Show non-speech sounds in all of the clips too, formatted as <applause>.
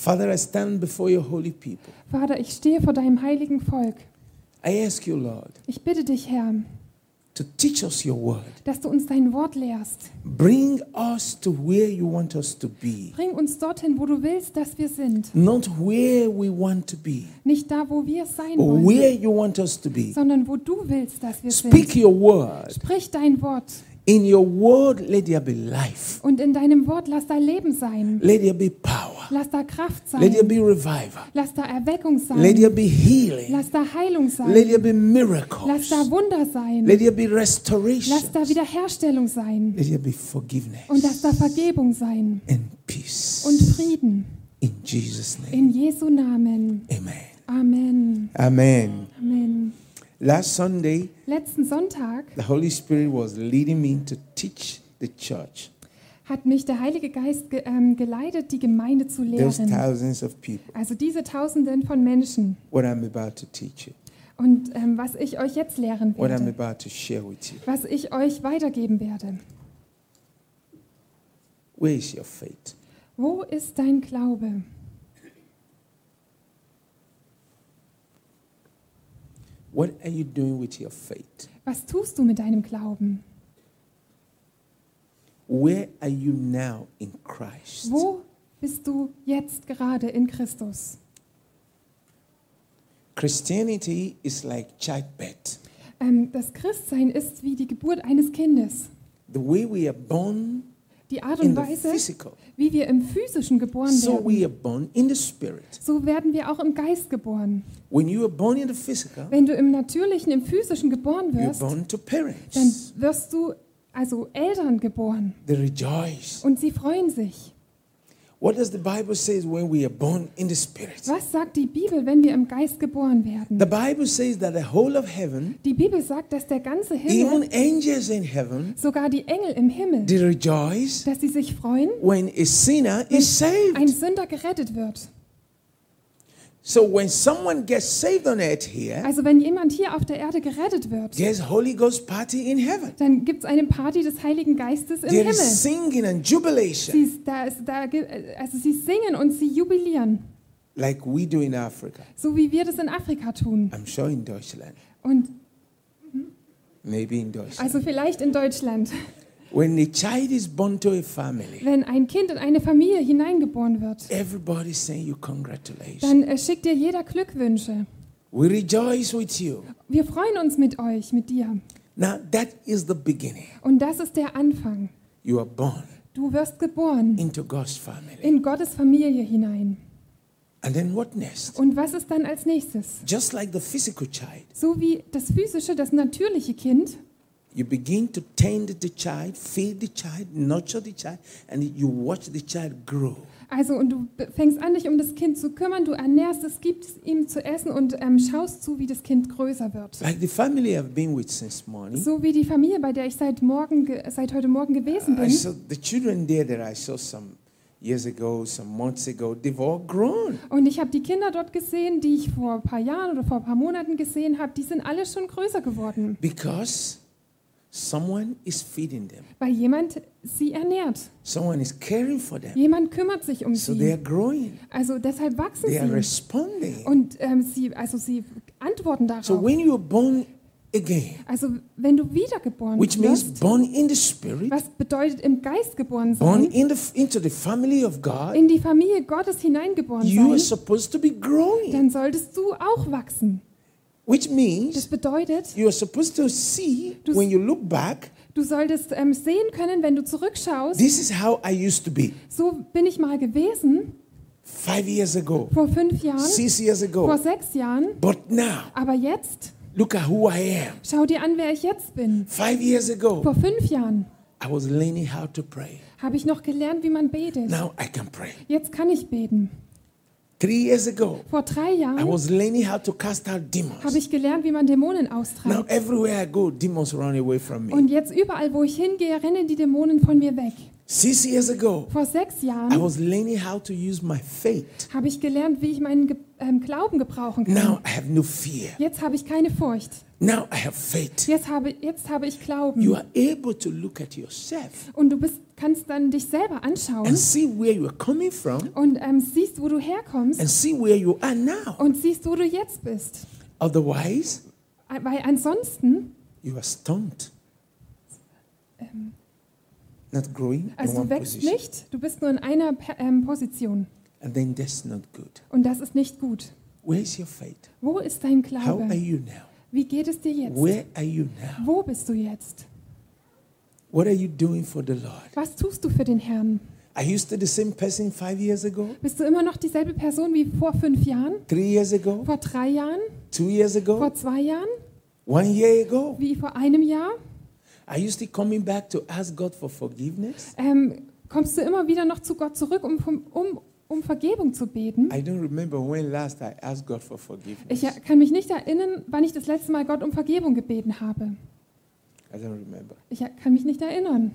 Father, I stand before your holy people. Vater, ich stehe vor deinem heiligen Volk. I ask you, Lord, Ich bitte dich, Herr, to teach us your word. dass du uns dein Wort lehrst. Bring us to where you want us to be, Bring uns dorthin, wo du willst, dass wir sind. not where we want to be, Nicht da, wo wir sein wollen, where you want us to be. sondern wo du willst, dass wir Speak sind. your word. Sprich dein Wort. In your word, let there be life. Und in deinem Wort lass da Leben sein. Let there be power. Lass da Kraft Let there sein. be revival. Lass da Erweckung Let there sein. be healing. Lass da Heilung Let sein. there be Lass miracles. da Wunder sein. Let there be restoration. Lass da Wiederherstellung sein. Let there be Und lass da forgiveness Vergebung sein. and peace. Und Frieden. In Jesus' name. In Jesu Namen. Amen. Amen. Amen. Amen. Last Sunday, Letzten Sonntag the Holy Spirit was leading me to teach the church, hat mich der Heilige Geist ge ähm, geleitet, die Gemeinde zu those lehren. thousands of people, Also diese Tausenden von Menschen. what I'm about to teach you, Und ähm, was ich euch jetzt lehren what I'm werde. about to share with you. Was ich euch weitergeben werde. Where is your faith? Wo ist dein Glaube? What are you doing with your faith? Was tust du mit deinem Glauben? Where are you now in Christ? Wo bist du jetzt gerade in Christus? Christianity is like childbirth. Ähm, das Christsein ist wie die Geburt eines Kindes. The way we are born Die Art in und the Weise, physical, wie wir im Physischen geboren so we werden, are born in the spirit. so werden wir auch im Geist geboren. When you are born in the physical, Wenn du im Natürlichen, im Physischen geboren wirst, born to dann wirst du also Eltern geboren They rejoice. und sie freuen sich. What does the Bible says when we are born in the spirit? Was sagt die Bibel, wenn wir im Geist geboren werden? The Bible says that the whole of heaven, Die Bibel sagt, dass der ganze even Himmel, angels in heaven, sogar die Engel im Himmel, they rejoice dass sie sich freuen, when a sinner is ein saved. Sünder gerettet wird. So when someone gets saved on earth here, Also wenn jemand hier auf der Erde gerettet wird, there's Holy Ghost party in heaven. dann gibt es eine Party des Heiligen Geistes im There Himmel. is singing and jubilation Sie, da ist, da, also sie singen und sie jubilieren, like we do in Africa. so wie wir das in Afrika tun. I'm sure in Deutschland, Und maybe in Deutschland. also vielleicht in Deutschland, <laughs> When a child is born to a family, wenn ein Kind in eine Familie hineingeboren wird, everybody's saying you congratulations. dann äh, schickt dir jeder Glückwünsche. We rejoice with you. Wir freuen uns mit euch, mit dir. Now that is the beginning. Und das ist der Anfang. You are born Du wirst geboren into God's family. in Gottes Familie hinein. And then what next? Und was ist dann als nächstes? Just like the physical child, So wie das physische, das natürliche Kind, you begin to tend the child, feed the child, nurture the child, and you watch the child grow. also und du fängst an, dich um das Kind zu kümmern, du ernährst es, gibst ihm zu essen und ähm, schaust zu, wie das Kind größer wird. Like the family I've been with since morning. So wie die Familie, bei der ich seit, morgen, ge- seit heute Morgen gewesen I bin. saw the children there that I saw some years ago, some months ago, they've all grown. Und ich habe die Kinder dort gesehen, die ich vor ein paar Jahren oder vor ein paar Monaten gesehen habe, die sind alle schon größer geworden, Because someone is feeding them, weil jemand sie ernährt. someone is caring for them. Jemand kümmert sich um So they are sie. growing, Also deshalb wachsen they are sie. responding. Und ähm, sie, also sie antworten So darauf. when you are born again, Also wenn du wiedergeboren which means wirst, born in the spirit, was bedeutet im Geist geboren born sein, in the, into the family of God, in die Familie Gottes hineingeboren you are sein, supposed to be growing. dann solltest du auch wachsen. Which Das means bedeutet, you are supposed to see Du- when you look back, du solltest ähm, sehen können, wenn du zurückschaust, this is how I used to be so bin ich mal gewesen, five years ago, vor fünf Jahren, six years vor ago. sechs Jahren. But now, Aber jetzt, look at who I am. schau dir an, wer ich jetzt bin. Five years ago, Vor fünf Jahren I was learning how to pray. habe ich noch gelernt, wie man betet. Now I can pray. Jetzt kann ich beten. Three years ago, Vor drei I Jahren was learning how to cast out habe ich gelernt, wie man Dämonen Now austreibt. everywhere I go, demons run away from me. Und jetzt überall, wo ich hingehe, rennen die Dämonen von mir weg. Six years ago, Vor sechs I Jahren was learning how to use my faith habe ich gelernt, wie ich meinen, Ge ähm, Glauben gebrauchen kann. Now I have no fear. Jetzt habe ich keine Furcht. Now I have faith. Jetzt habe, jetzt habe ich Glauben. You are able to look at yourself Und du bist, kannst dann dich selber anschauen and see where you are coming from und ähm, siehst, wo du herkommst and see where you are now. und siehst, wo du jetzt bist. Otherwise, Weil ansonsten, you are stumped. ähm, Not growing in also one du wächst position. nicht, du bist nur in einer ähm, Position. And then that's not good. Und das ist nicht gut. Where is your faith? Wo ist dein How are Glaube? you now? Wie geht es dir jetzt? Where are you now? Wo bist du jetzt? What are you doing for the Lord? Was tust du für den Herrn? Are you still the same person five years ago, Bist du immer noch dieselbe Person wie vor fünf Jahren? three years ago, Vor drei Jahren? two years ago, Vor zwei Jahren? one year ago? Wie vor einem Jahr? Are you still coming back to ask God for forgiveness? Ähm, kommst du immer wieder noch zu Gott zurück, um, um, um Vergebung zu beten? I don't remember when last I asked God for Ich forgiveness. kann mich nicht erinnern, wann ich das letzte Mal Gott um Vergebung gebeten habe. I don't remember. Ich kann mich nicht erinnern.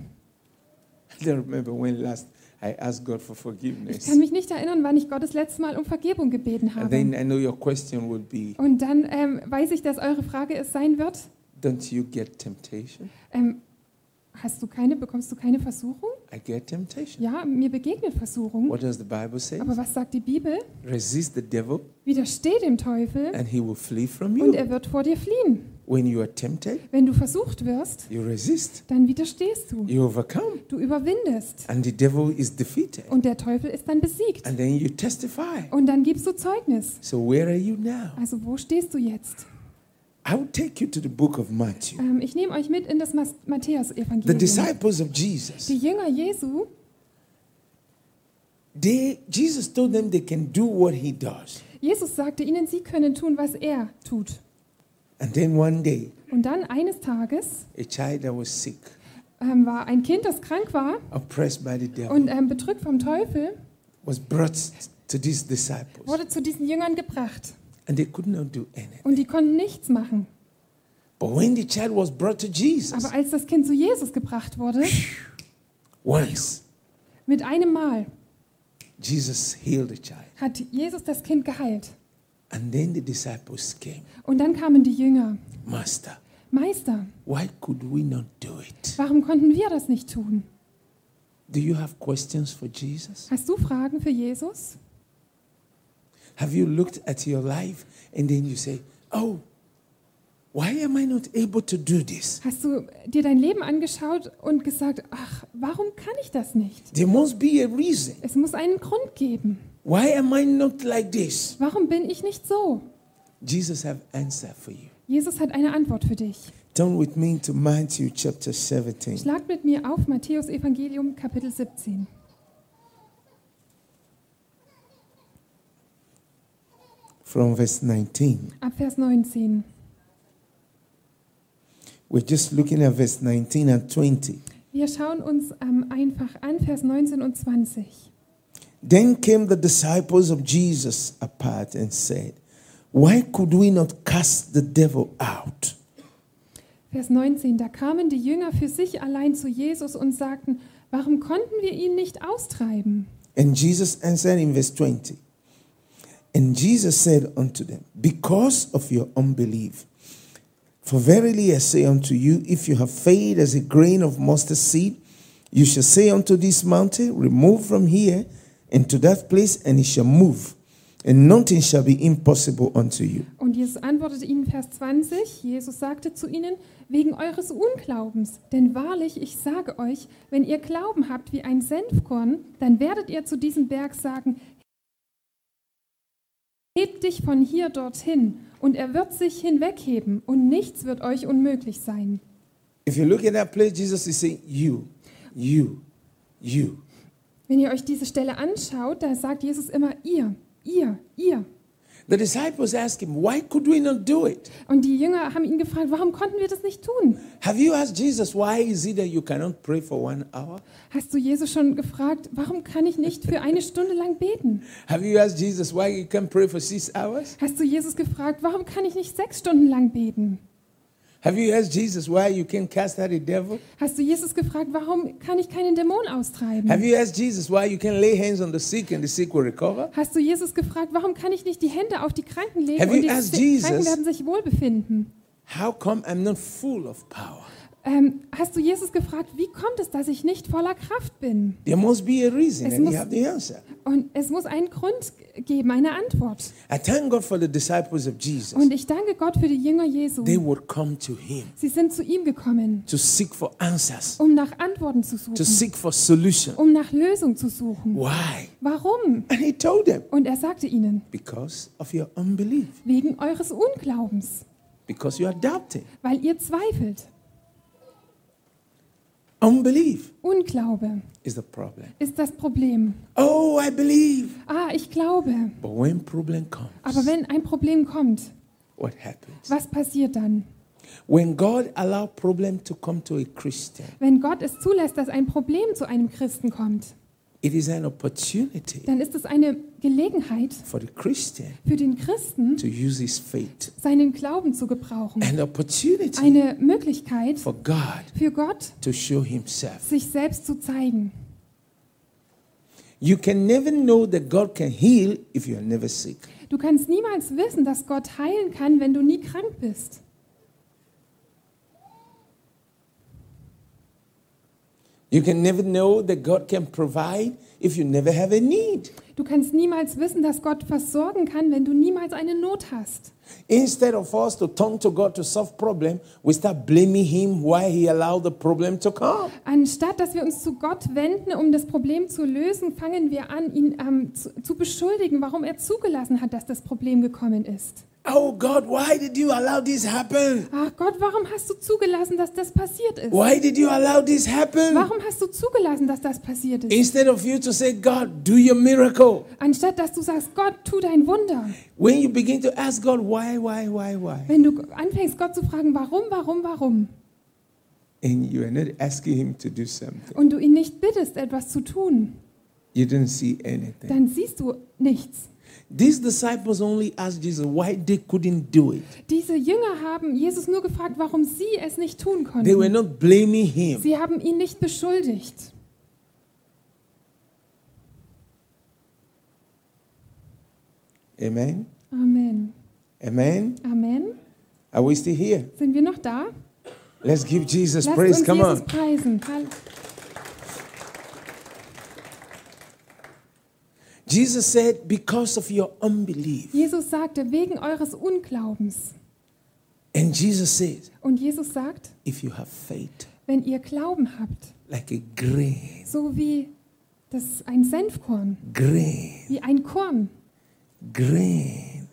I don't remember when last I asked God for Ich forgiveness. kann mich nicht erinnern, wann ich Gott das letzte Mal um Vergebung gebeten And then habe. I know your question would be, Und dann ähm, weiß ich, dass eure Frage es sein wird, don't you get temptation? ähm, hast du keine, bekommst du keine Versuchung? I get temptation. Ja, mir begegnet Versuchung. What does the Bible say? Aber was sagt die Bibel? Resist the devil Widersteh dem Teufel and he will flee from you. und er wird vor dir fliehen. When you are tempted, Wenn du versucht wirst, you resist, dann widerstehst du. you overcome, Du überwindest. and the devil is defeated. Und der Teufel ist dann besiegt. And then you testify. Und dann gibst du Zeugnis. So where are you now? Also wo stehst du jetzt? I will take you to the book of Matthew. Ähm, ich nehme euch mit in das Mas- The Matthäus-Evangelium. disciples of Jesus, Die Jünger Jesu, they Jesus told them they can do what he does. Jesus sagte ihnen, sie können tun, was er tut. And then one day, Und dann eines Tages a child that was sick, ähm, war ein Kind, das krank war oppressed by the devil, und ähm, bedrückt vom Teufel, was brought to these disciples, wurde zu diesen Jüngern gebracht. And they could not do anything. Und die konnten nichts machen. But when the child was brought to Jesus, Aber als das Kind zu Jesus gebracht wurde, once mit einem Mal Jesus healed the child, hat Jesus das Kind geheilt. and then the disciples came, Und dann kamen die Jünger. Master, Meister, why could we not do it? warum konnten wir das nicht tun? Do you have questions for Jesus? Hast du Fragen für Jesus? Have you looked at your life and then you say, Oh, why am I not able to do this? Hast du dir dein Leben angeschaut und gesagt, ach, warum kann ich das nicht? There must be a reason. Es muss einen Grund geben. Why am I not like this? Warum bin ich nicht so? Jesus have answer for you. Jesus hat eine Antwort für dich. Turn with me to Matthew chapter 17. Schlag mit mir auf Matthäus Evangelium Kapitel 17. From verse 19. Ab Vers 19. We're just looking at verse 19 and 20. Wir schauen uns ähm, einfach an, Vers 19 und 20. Then came the disciples of Jesus apart and said, Why could we not cast the devil out? Vers 19. Da kamen die Jünger für sich allein zu Jesus und sagten, warum konnten wir ihn nicht austreiben? And Jesus answered in verse 20. And Jesus said unto them, Because of your unbelief. For verily I say unto you, if you have faith as a grain of mustard seed, you shall say unto this mountain, Remove from here into that place, and it shall move, and nothing shall be impossible unto you. Und Jesus antwortete ihnen, Vers 20, Jesus sagte zu ihnen, wegen eures Unglaubens, denn wahrlich, ich sage euch, wenn ihr Glauben habt wie ein Senfkorn, dann werdet ihr zu diesem Berg sagen, hebt dich von hier dorthin, und er wird sich hinwegheben, und nichts wird euch unmöglich sein. If you look at that place, Jesus is saying, You, you, you. Wenn ihr euch diese Stelle anschaut, da sagt Jesus immer ihr, ihr, ihr. The disciples asked him, Why could we not do it? Und die Jünger haben ihn gefragt, warum konnten wir das nicht tun? Have you asked Jesus, Why is it that you cannot pray for one hour? Hast du Jesus schon gefragt, warum kann ich nicht für eine Stunde lang beten? <laughs> Have you asked Jesus why you can't pray for six hours? Hast du Jesus gefragt, warum kann ich nicht sechs Stunden lang beten? Have you asked Jesus why you can't cast out a devil? Hast du Jesus gefragt, warum kann ich keinen Dämon austreiben? Have you asked Jesus why you can lay hands on the sick and the sick will recover? Hast du Jesus gefragt, warum kann ich nicht die Hände auf die Kranken legen Have und die Jesus- Kranken werden sich wohlbefinden? How come I'm not full of power? Ähm, hast du Jesus gefragt, wie kommt es, dass ich nicht voller Kraft bin? There must be a reason, Es and you have the answer. Und es muss einen Grund geben, eine Antwort. I thank God for the disciples of Jesus. Und ich danke Gott für die Jünger Jesu. They would come to Him Sie sind zu ihm gekommen, to seek for answers, um nach Antworten zu to suchen, seek for solution. um nach Lösung zu suchen. Why? Warum? And He told them, Und er sagte ihnen, because of your unbelief, wegen eures Unglaubens, because you are doubting. weil ihr zweifelt. Unbelief Unglaube is the problem. ist das Problem. Oh, I believe. Ah, ich glaube. But when problem comes, Aber wenn ein Problem kommt, what happens? was passiert dann? When God allow problem to come to a Christian, Wenn Gott es zulässt, dass ein Problem zu einem Christen kommt, it is an opportunity dann ist es eine Gelegenheit for the Christian für den Christen, to use his faith. seinen Glauben zu gebrauchen. An opportunity Eine Möglichkeit for God für Gott, to show himself. sich selbst zu zeigen. You can never know that God can heal if you are never sick. Du kannst niemals wissen, dass Gott heilen kann, wenn du nie krank bist. You can never know that God can provide if you never have a need. Du kannst niemals wissen, dass Gott versorgen kann, wenn du niemals eine Not hast. Instead of us to turn to God to solve problem, we start blaming him why he allowed the problem to come. Anstatt dass wir uns zu Gott wenden, um das Problem zu lösen, fangen wir an, ihn ähm, zu, zu beschuldigen, warum er zugelassen hat, dass das Problem gekommen ist. Oh God, why did you allow this happen? Ach Gott, warum hast du zugelassen, dass das passiert ist? Why did you allow this happen? Warum hast du zugelassen, dass das passiert ist? Instead of you to say, God, do your miracle. Anstatt dass du sagst, Gott, tu dein Wunder. When you begin to ask God, why, why, why, why? Wenn du anfängst, Gott zu fragen, warum, warum, warum, And you are not asking him to do something. und du ihn nicht bittest, etwas zu tun, You don't see anything. dann siehst du nichts. These disciples only asked Jesus why they couldn't do it. Diese Jünger haben Jesus nur gefragt, warum sie es nicht tun They were konnten. not blaming him. Sie haben ihn nicht beschuldigt. Amen. Amen. Amen. Amen. Are we still here? Sind wir noch da? Let's give Jesus Lasst praise. uns Come Jesus on. preisen. Jesus said, because of your unbelief. Jesus sagte, wegen eures Unglaubens. And Jesus said, Und Jesus sagt, if you have faith wenn ihr Glauben habt, like a grain, so wie das ein Senfkorn, grain, wie ein Korn, grain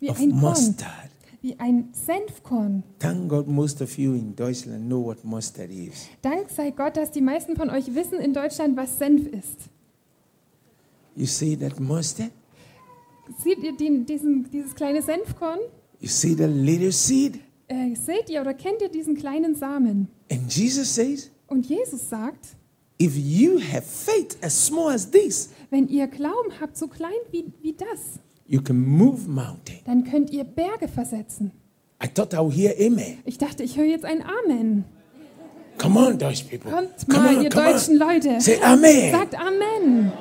wie of ein Korn, mustard. wie ein Senfkorn. Thank God most of you in Deutschland know what mustard is. Dank sei Gott, dass die meisten von euch wissen in Deutschland, was Senf ist. You see that mustard? Seht ihr den, diesen, dieses kleine Senfkorn? You see the little seed? Äh, seht ihr oder kennt ihr diesen kleinen Samen? And Jesus says, Und Jesus sagt, if you have faith as small as this, wenn ihr Glauben habt, so klein wie, wie das, you can move mountain. dann könnt ihr Berge versetzen. I thought I would hear amen. Ich dachte, ich höre jetzt ein Amen. Come on, Dutch people. Kommt come mal, on, ihr come deutschen on. Leute. Say amen. Sagt Amen.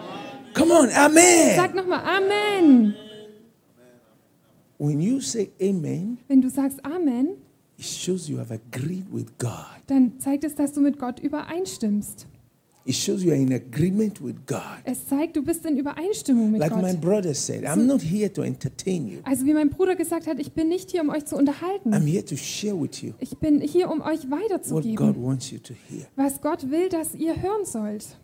Come on, amen. Sagt nochmal Amen. When you say amen, Wenn du sagst Amen, it shows you have agreed with God. dann zeigt es, dass du mit Gott übereinstimmst. It shows you are in agreement with God. Es zeigt, du bist in Übereinstimmung mit Like my Gott. brother said, I'm not here to entertain you. Also wie mein Bruder gesagt hat, ich bin nicht hier, um euch zu I'm unterhalten. here to share with you Ich bin hier, um euch what God weiterzugeben, wants you to hear. was Gott will, dass ihr hören sollt.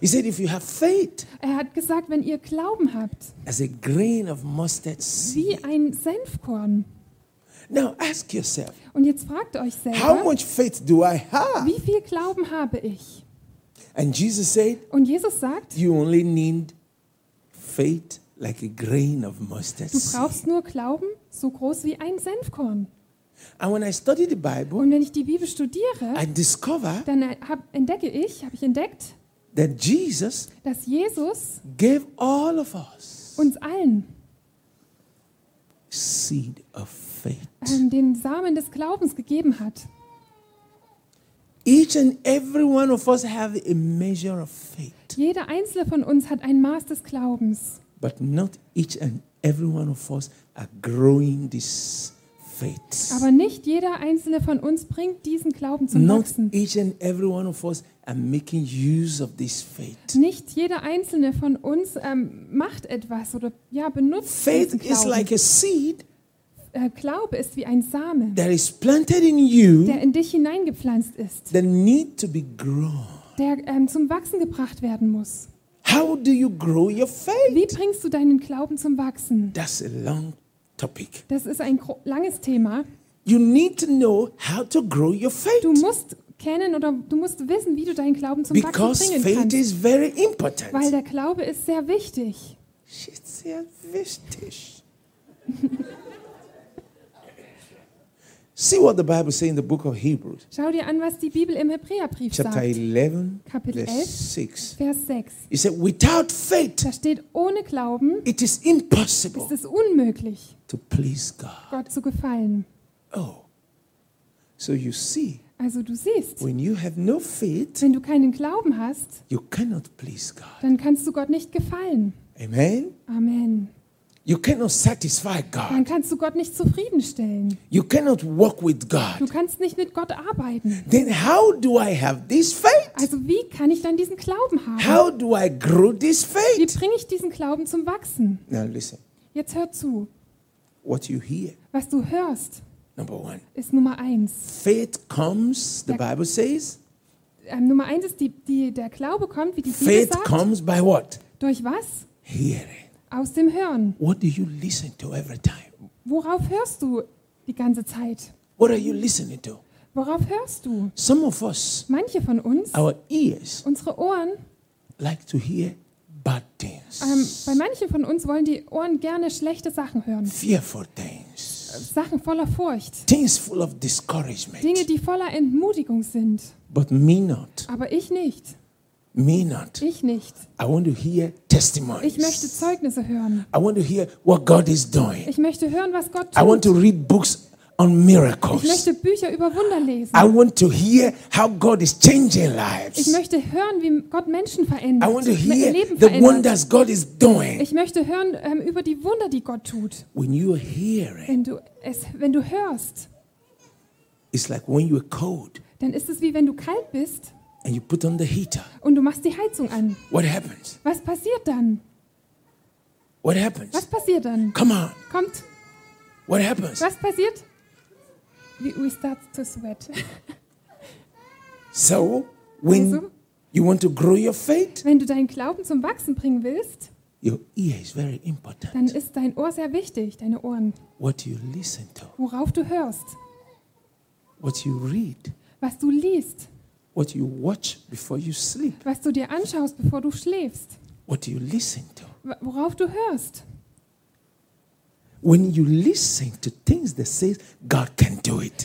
He said, if you have faith Er hat gesagt, wenn ihr Glauben habt, as a grain of mustard seed. wie ein Senfkorn. Now ask yourself, Und jetzt fragt euch how selber, much faith do I have? wie viel Glauben habe ich? And Jesus said, Und Jesus sagt, you only need faith like a grain of mustard du brauchst nur Glauben, so groß wie ein Senfkorn. And when I study the Bible, Und wenn ich die Bibel studiere, I discover dann hab, entdecke ich, habe ich entdeckt, that Jesus dass Jesus gave all of us uns allen seed of faith. ähm, den Samen des Glaubens gegeben hat. Each and every one of us have a measure of faith, Jeder einzelne von uns hat ein Maß des Glaubens. but not each and every one of us are growing this faith. Aber nicht jeder einzelne von uns bringt diesen Glauben zum Not Wachsen. each and every one of us are making use of this faith. Nicht jeder einzelne von uns ähm, macht etwas oder ja, benutzt Faith is like a seed äh, Glaube ist wie ein Same, that is planted in you der in dich hineingepflanzt ist, that need to be grown. der ähm, zum Wachsen gebracht werden muss. How do you grow your Wie faith? bringst du deinen Glauben zum Wachsen? That's a long topic. Das ist ein langes Thema. You need to know how to grow your Du faith musst kennen oder du musst wissen, wie du deinen Glauben zum because Wachsen bringen faith kannst. is very Weil important. der Glaube ist sehr wichtig. Shit, sehr wichtig. See what the Bible says in the book of Hebrews, Schau dir an, was die Bibel im Hebräerbrief chapter sagt. 11, Kapitel verse 11. 6. Vers 6. He said, Without faith, Da steht, ohne Glauben it is impossible ist es unmöglich, to please God. Gott zu gefallen. Oh. So you see, Also du siehst, when you have no faith, wenn du keinen Glauben hast, you cannot please God. dann kannst du Gott nicht gefallen. Amen. Amen. You cannot satisfy God. Dann kannst du Gott nicht zufriedenstellen. You cannot walk with Du God. kannst nicht mit Gott arbeiten. Then how do I have this faith? Also wie kann ich dann diesen Glauben haben? How do I grow this Wie faith? bringe ich diesen Glauben zum Wachsen? Now listen, Jetzt hör zu. what you hear. Was du hörst, Number one, ist Nummer eins. faith comes, the Bible says. Ähm, Nummer eins ist, die, die, der Glaube kommt, wie die Bibel Faith sagt. comes by what? Durch was? Hearing. Aus dem Hören. What do you listen to every time? Worauf hörst du die ganze Zeit? What are you listening to? Worauf hörst du? Some of us, Manche von uns, our ears unsere Ohren, like to hear bad things, ähm, bei manchen von uns wollen die Ohren gerne schlechte Sachen hören. fearful things, Sachen voller Furcht. things full of discouragement. Dinge, die voller Entmutigung sind. But me not, Aber ich nicht. me not. Ich nicht. I want to hear Ich möchte testimonies. Zeugnisse hören. I want to hear what God is doing. Ich möchte hören, was Gott I want to tut. read books on Ich miracles. möchte Bücher über Wunder lesen. I want to hear how God is changing Ich lives. möchte hören, wie Gott Menschen I verändert. want to hear Leben the verändert. wonders God is doing. Ich möchte hören ähm, über die Wunder, die Gott tut. When you are hearing, Wenn du, es, wenn du hörst, it's like when you are cold dann ist es wie wenn du kalt bist and you put on the heater. und du machst die Heizung an. What happens? Was passiert dann? What Was happens? passiert dann? Come on. Kommt, What happens? was passiert? We, we start to sweat. So, when Also, you want to grow your faith, wenn du deinen Glauben zum Wachsen bringen willst, your ear is very dann important. ist dein Ohr sehr wichtig, deine Ohren. What you listen to, Worauf du hörst, what you read, was du liest, what you watch before you sleep, was du dir anschaust, bevor du schläfst, what you listen to. worauf du hörst. When you listen to things that says God can do it,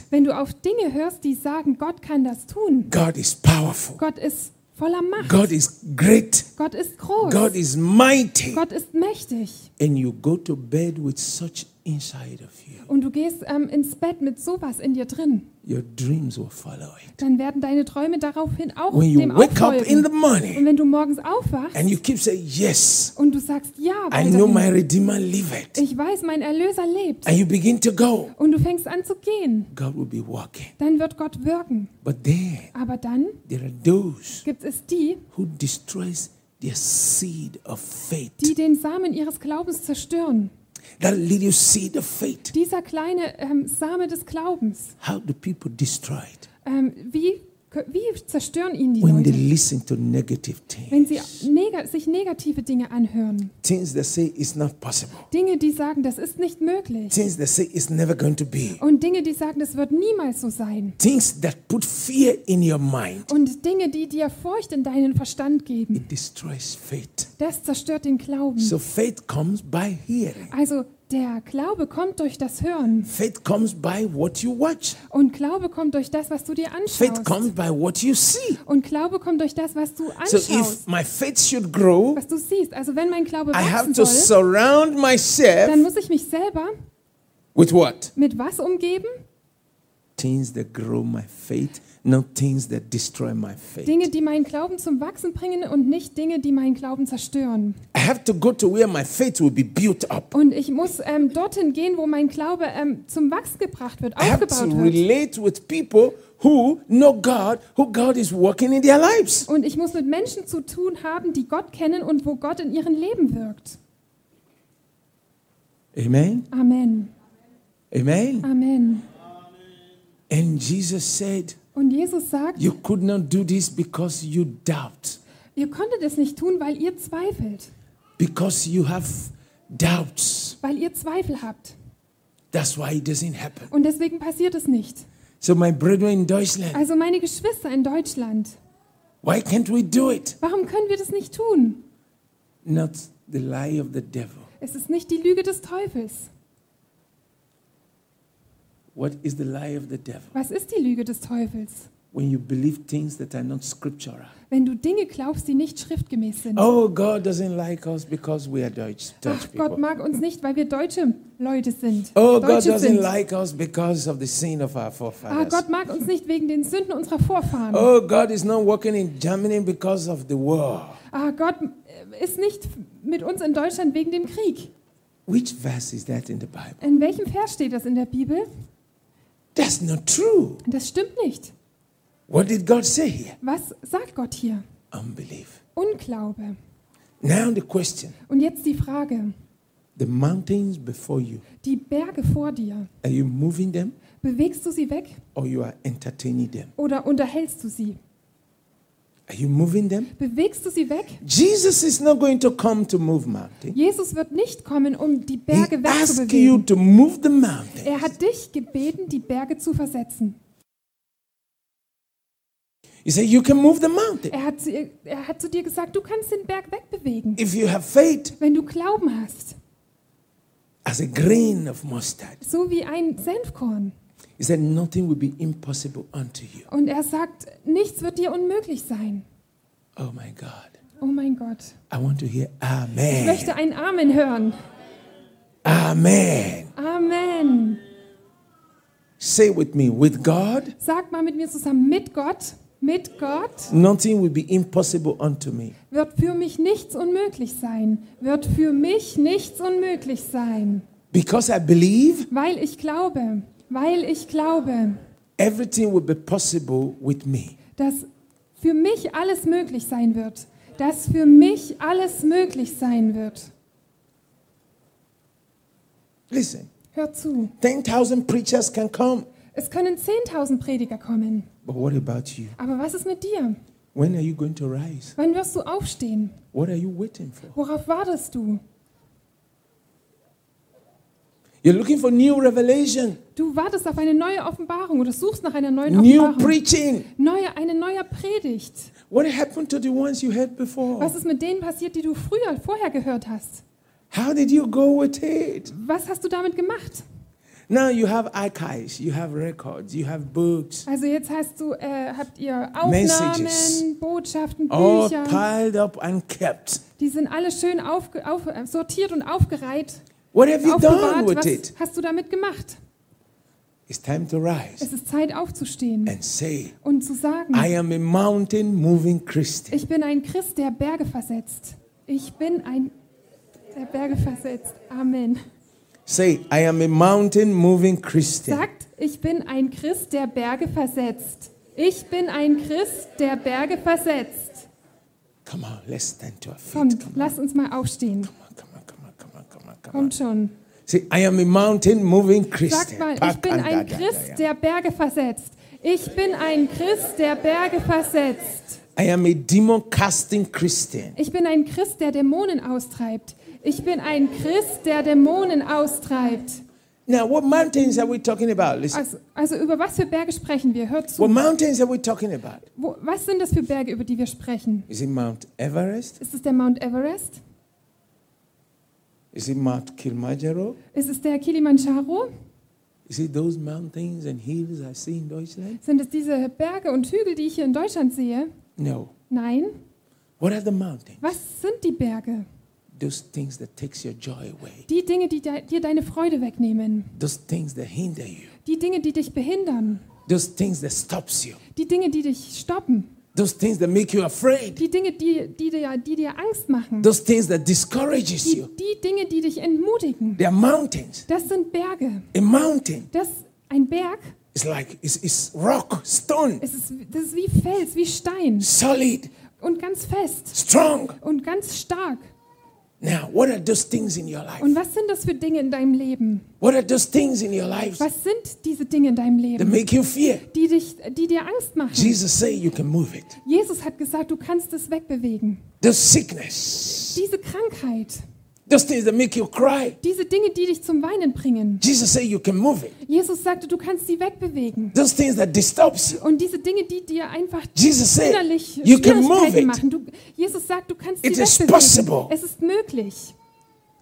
Wenn du auf Dinge hörst, die sagen, Gott kann das tun. God is powerful, Gott ist voller Macht. God is great, Gott ist groß. God is mighty, Gott ist mächtig. and you go to bed with such inside of you, Und du gehst ähm, ins Bett mit sowas in dir drin. Your dreams will follow it. Dann werden deine Träume daraufhin auch When you dem wake up in the morning Und wenn du morgens aufwachst and you keep saying, Yes, und du sagst, ja, I know my Redeemer liveth, ich weiß, mein Erlöser lebt. and you begin to go, Und du fängst an zu gehen, God will be walking. dann wird Gott wirken. But then Aber dann there are those gibt es die, who destroys their seed of faith. die den Samen ihres Glaubens zerstören. Dieser kleine ähm, Same des Glaubens, How do people destroy it? ähm, wie, wie zerstören ihn die When they Leute? listen to negative Wenn sie things. neg sich negative Dinge anhören. Things that say it's not possible. Dinge, die sagen, das ist nicht möglich. Things that say it's never going to be. Und Dinge, die sagen, das wird niemals so sein. Things that put fear in your mind. Und Dinge, die dir Furcht in deinen Verstand geben. It destroys faith. Das zerstört den Glauben. So faith comes by hearing. Also der Glaube kommt durch das Hören. Faith comes by what you watch. Und Glaube kommt durch das, was du dir Faith anschaust. comes by what you see. Und Glaube kommt durch das, was du So anschaust. if my faith should grow, was du siehst. Also wenn mein Glaube I have wachsen to soll, surround dann myself muss ich mich selber With what? Mit was umgeben? Things that grow my faith, not things that destroy my faith. Dinge, die meinen Glauben zum Wachsen bringen und nicht Dinge, die meinen Glauben zerstören. I have to go to where my faith will be built up. Und ich muss ähm, dorthin gehen, wo mein Glaube ähm, zum Wachsen gebracht wird, I have to aufgebaut wird. relate with people who know God, who God is working in their lives. Und ich muss mit Menschen zu tun haben, die Gott kennen und wo Gott in ihrem Leben wirkt. Amen. Amen. Amen. Amen. And Jesus said, Und Jesus sagt, You could not do this because you doubt, ihr konntet es nicht tun, weil ihr zweifelt. because you have doubts. Weil ihr Zweifel habt. That's why it doesn't happen. Und deswegen passiert es nicht. So, my brethren in Deutschland, Also meine Geschwister in Deutschland, why can't we do it? warum können wir das nicht tun? Not the lie of the devil. Es ist nicht die Lüge des Teufels. What is the lie of the devil? Was ist die Lüge des Teufels? When you believe things that are not scriptural. Wenn du Dinge glaubst, die nicht schriftgemäß sind. Oh, God doesn't like us because we are Deutsch, Dutch Ach, Gott people. mag uns nicht, weil wir deutsche Leute sind. Oh, God Deutsche doesn't sind. like us because of the sin of our Ah, forefathers. Gott mag uns nicht wegen den Sünden unserer Vorfahren. Oh, God is not working in Germany because of the war. Ah, Gott äh, ist nicht mit uns in Deutschland wegen dem Krieg. Which verse is that in the Bible? In welchem Vers steht das in der Bibel? That's not true. Das stimmt nicht. What did God say here? Was sagt Gott hier? Unbelief. Unglaube. Now the question Und jetzt die Frage. the mountains before you, Die Berge vor dir, are you moving them bewegst du sie weg or you are entertaining them? oder unterhältst du sie? Are you moving them? Bewegst du sie weg? Jesus is not going to come to move mountains. Jesus wird nicht kommen, um die He Berge you wegzubewegen. to move the mountain. Er hat dich gebeten, die Berge zu versetzen. He said you can move the mountain. Er hat, zu, ihr- er hat zu dir gesagt, du kannst den Berg wegbewegen, If you have faith wenn du Glauben hast. as a grain of mustard. So wie ein Senfkorn. He said nothing will be impossible unto you. Und er sagt, nichts wird dir unmöglich sein. Oh my God. Oh mein Gott. I want to hear Ich Amen. möchte ein Amen hören. Amen. Amen. Say with me, with God, Sag mal mit mir zusammen, mit Gott, mit Gott nothing will be impossible unto me. wird für mich nichts unmöglich sein. Wird für mich nichts unmöglich sein. Because I believe Weil ich glaube, weil ich glaube, everything will be possible with me. dass für mich alles möglich sein wird. Dass für mich alles möglich sein wird. Listen, Hör zu. 10,000 preachers can come. Es können 10.000 Prediger kommen. But what about you? Aber was ist mit dir? When are you going to rise? Wann wirst du aufstehen? What are you waiting for? Worauf wartest du? You're looking for new revelation, Du wartest auf eine neue Offenbarung oder suchst nach einer neuen new Offenbarung. preaching. Neue, eine neue Predigt. What happened to the ones you heard before? Was ist mit denen passiert, die du früher, vorher gehört hast? How did you go with it? Was hast du damit gemacht? Now you have archives, you have records, you have books, Also jetzt hast du, äh, habt ihr Aufnahmen, Messages. Botschaften, all Bücher. piled up and kept. Die sind alle schön auf, äh, sortiert und aufgereiht, What have you done with Was it? hast du damit gemacht? It's time to rise Es ist Zeit aufzustehen and say, und zu sagen, I am a mountain moving Christian. ich bin ein Christ, der Berge versetzt. Ich bin ein, der Berge versetzt. Amen. Say, I am a mountain moving Christian. Sagt, ich bin ein Christ, der Berge versetzt. Ich bin ein Christ, der Berge versetzt. Come on, let's stand to our feet. Kommt, Come on, lass uns mal aufstehen. come on, come on, come on, come on, come on, come on. Kommt schon. Say, I am a mountain moving Christian. mal, ich bin ein Christ, der Berge versetzt. Ich bin ein Christ, der Berge versetzt. I am a demon casting Christian. Ich bin ein Christ, der Dämonen austreibt. Ich bin ein Christ, der Dämonen austreibt. Now, what mountains are we talking about? Listen. Also, also über was für Berge sprechen wir? Hört What zu. mountains are we talking about? Wo, was sind das für Berge, über die wir sprechen? Is it Mount Everest? Ist es der Mount Everest? Is it Mount Kilimanjaro? Ist es der Kilimanjaro? Is it those mountains and hills I see in Deutschland? Sind es diese Berge und Hügel, die ich hier in Deutschland sehe? No. Nein. What are the mountains? Was sind die Berge? those things that takes your joy away, Die Dinge, die de dir deine Freude wegnehmen. those things that hinder you, Die Dinge, die dich behindern. those things that stops you, Die Dinge, die dich stoppen. Those things that make you afraid, Die Dinge, die, die, dir, die dir Angst machen. those things that discourages Die, you. die Dinge, die dich entmutigen. They are mountains. Das sind Berge. A mountain Das, ein Berg, is like it's, it's rock, stone, es ist, das ist wie Fels, wie Stein. solid, Und ganz fest. strong. Und ganz stark. Now, what are those things in your life? Und was sind das für Dinge in deinem Leben? What are those things in your life Was sind diese Dinge in deinem that Leben, make you fear? die, dich, die dir Angst machen? Jesus say you can move it. Jesus hat gesagt, du kannst es wegbewegen. The sickness, Diese Krankheit, those things that make you cry. diese Dinge, die dich zum Weinen bringen. Jesus say you can move it. Jesus sagte, du kannst sie wegbewegen. Those things that disturbs you. Und diese Dinge, die dir einfach Jesus said innerlich you can move it. machen. Du, Jesus sagt, du kannst sie It is wegbewegen. possible. Es ist möglich.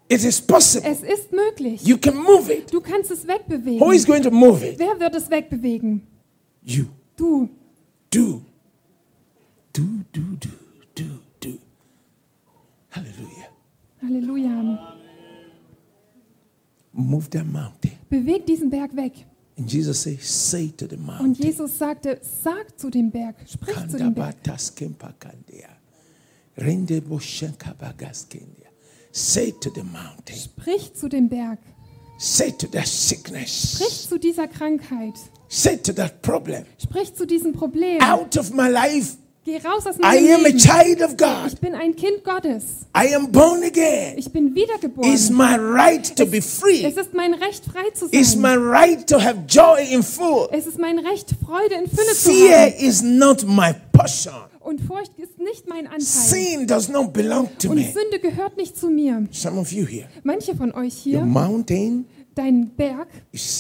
It is possible. Es ist möglich. You can move it. Du kannst es Who wegbewegen. is going to move it? Wer wird es wegbewegen? You. Du. Do. Do, do, do, do, do. Hallelujah. Halleluja. Move that mountain. Beweg diesen Berg weg. And Jesus say, say to the Und mountain. Jesus sagte, sag zu dem Berg, sprich zu dem Berg. Say to the mountain. Sprich zu dem Berg. Say to that sickness. Sprich zu dieser Krankheit. Say to that problem. Sprich zu diesem Problem. Out of my life. Geh raus aus I meinem am a Leben. child of God. Ich bin ein Kind Gottes. I am born again. Ich bin wiedergeboren. It's my right to be free. Es ist mein Recht, frei zu It's my sein. right to have joy in full. Es ist mein Recht, Freude in Fülle zu Fear haben. is not my portion. Und Furcht ist nicht mein Anteil. Sin does not belong to Und. Sünde gehört nicht zu mir. Some of you here, Manche von euch your hier, mountain dein Berg ist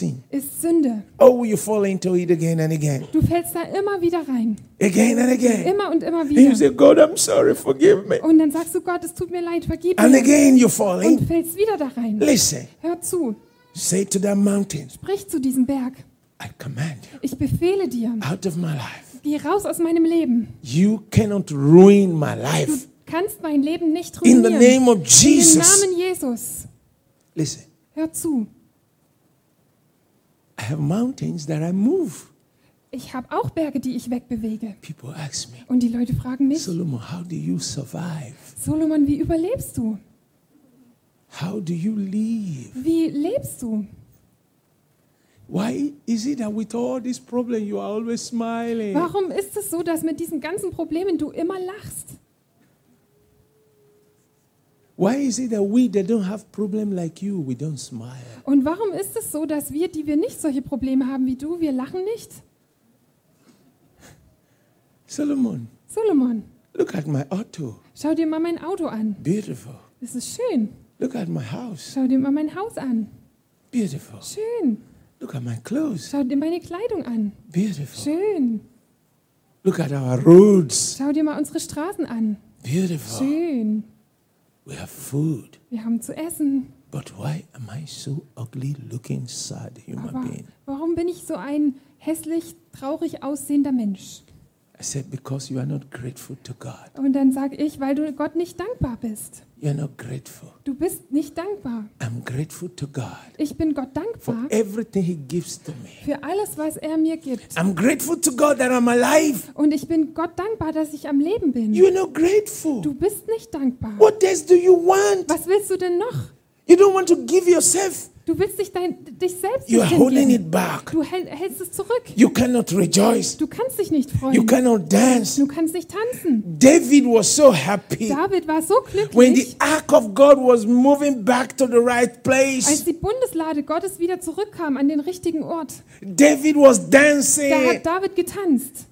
Sünde. Oh, you fall into it again and again, Du fällst da immer wieder rein. again and again. Immer und immer And you wieder. say, God, I'm sorry, forgive me. Und dann sagst du, Gott, es tut mir leid, vergib And mir. again you fall Und in. fällst wieder da rein. Listen, Hör zu. say to that mountain, Sprich zu diesem Berg. I command you Ich befehle dir, out of my life. geh raus aus meinem Leben. You cannot ruin my Du life. kannst mein Leben nicht In the ruinieren. name of Im Jesus. Namen Jesus. Listen, Hör zu. I have mountains that I move. Ich habe auch Berge, die ich wegbewege. People ask me, Und die Leute fragen mich, Solomon, how do you survive? Solomon, wie überlebst du? How do you live? Wie lebst du? Why is it that with all this problem you are always smiling? Warum ist es so, dass mit diesen ganzen Problemen du immer lachst? Why is it that we that don't have problem like you, we don't smile? Und warum ist es so, dass wir, die wir nicht solche Probleme haben wie du, wir lachen nicht? Solomon, Solomon, look at my auto. schau dir mal mein Auto an. Beautiful. Das ist schön. Look at my house. Schau dir mal mein Haus an. Beautiful. Schön. Look at my clothes. Schau dir meine Kleidung an. Beautiful. Schön. Look at our roads. Schau dir mal unsere Straßen an. Beautiful. Schön. We have food. Wir haben zu essen. But why am I so ugly looking, sad human Aber being? warum bin ich so ein hässlich, traurig aussehender Mensch? I said, because you are not grateful to God. Und dann sage ich, weil du Gott nicht dankbar bist. You are not grateful. Du bist nicht dankbar. I'm grateful to God Ich bin Gott for dankbar everything He gives to me. für alles, was er mir gibt. I'm grateful to God that I'm alive. Und ich bin Gott dankbar, dass ich am Leben bin. You're not grateful. Du bist nicht dankbar. What else do you want? Was willst du denn noch? You don't want to give yourself. Du willst dich, dein, dich selbst You are holding it back. Du hält, hältst es zurück. You cannot rejoice. Du kannst dich nicht You freuen. cannot dance. Du kannst nicht tanzen. David was so happy David war so when the glücklich, ark of God was moving back to the right als place. die Bundeslade Gottes wieder zurückkam an den richtigen Ort. David was Da dancing. hat David getanzt.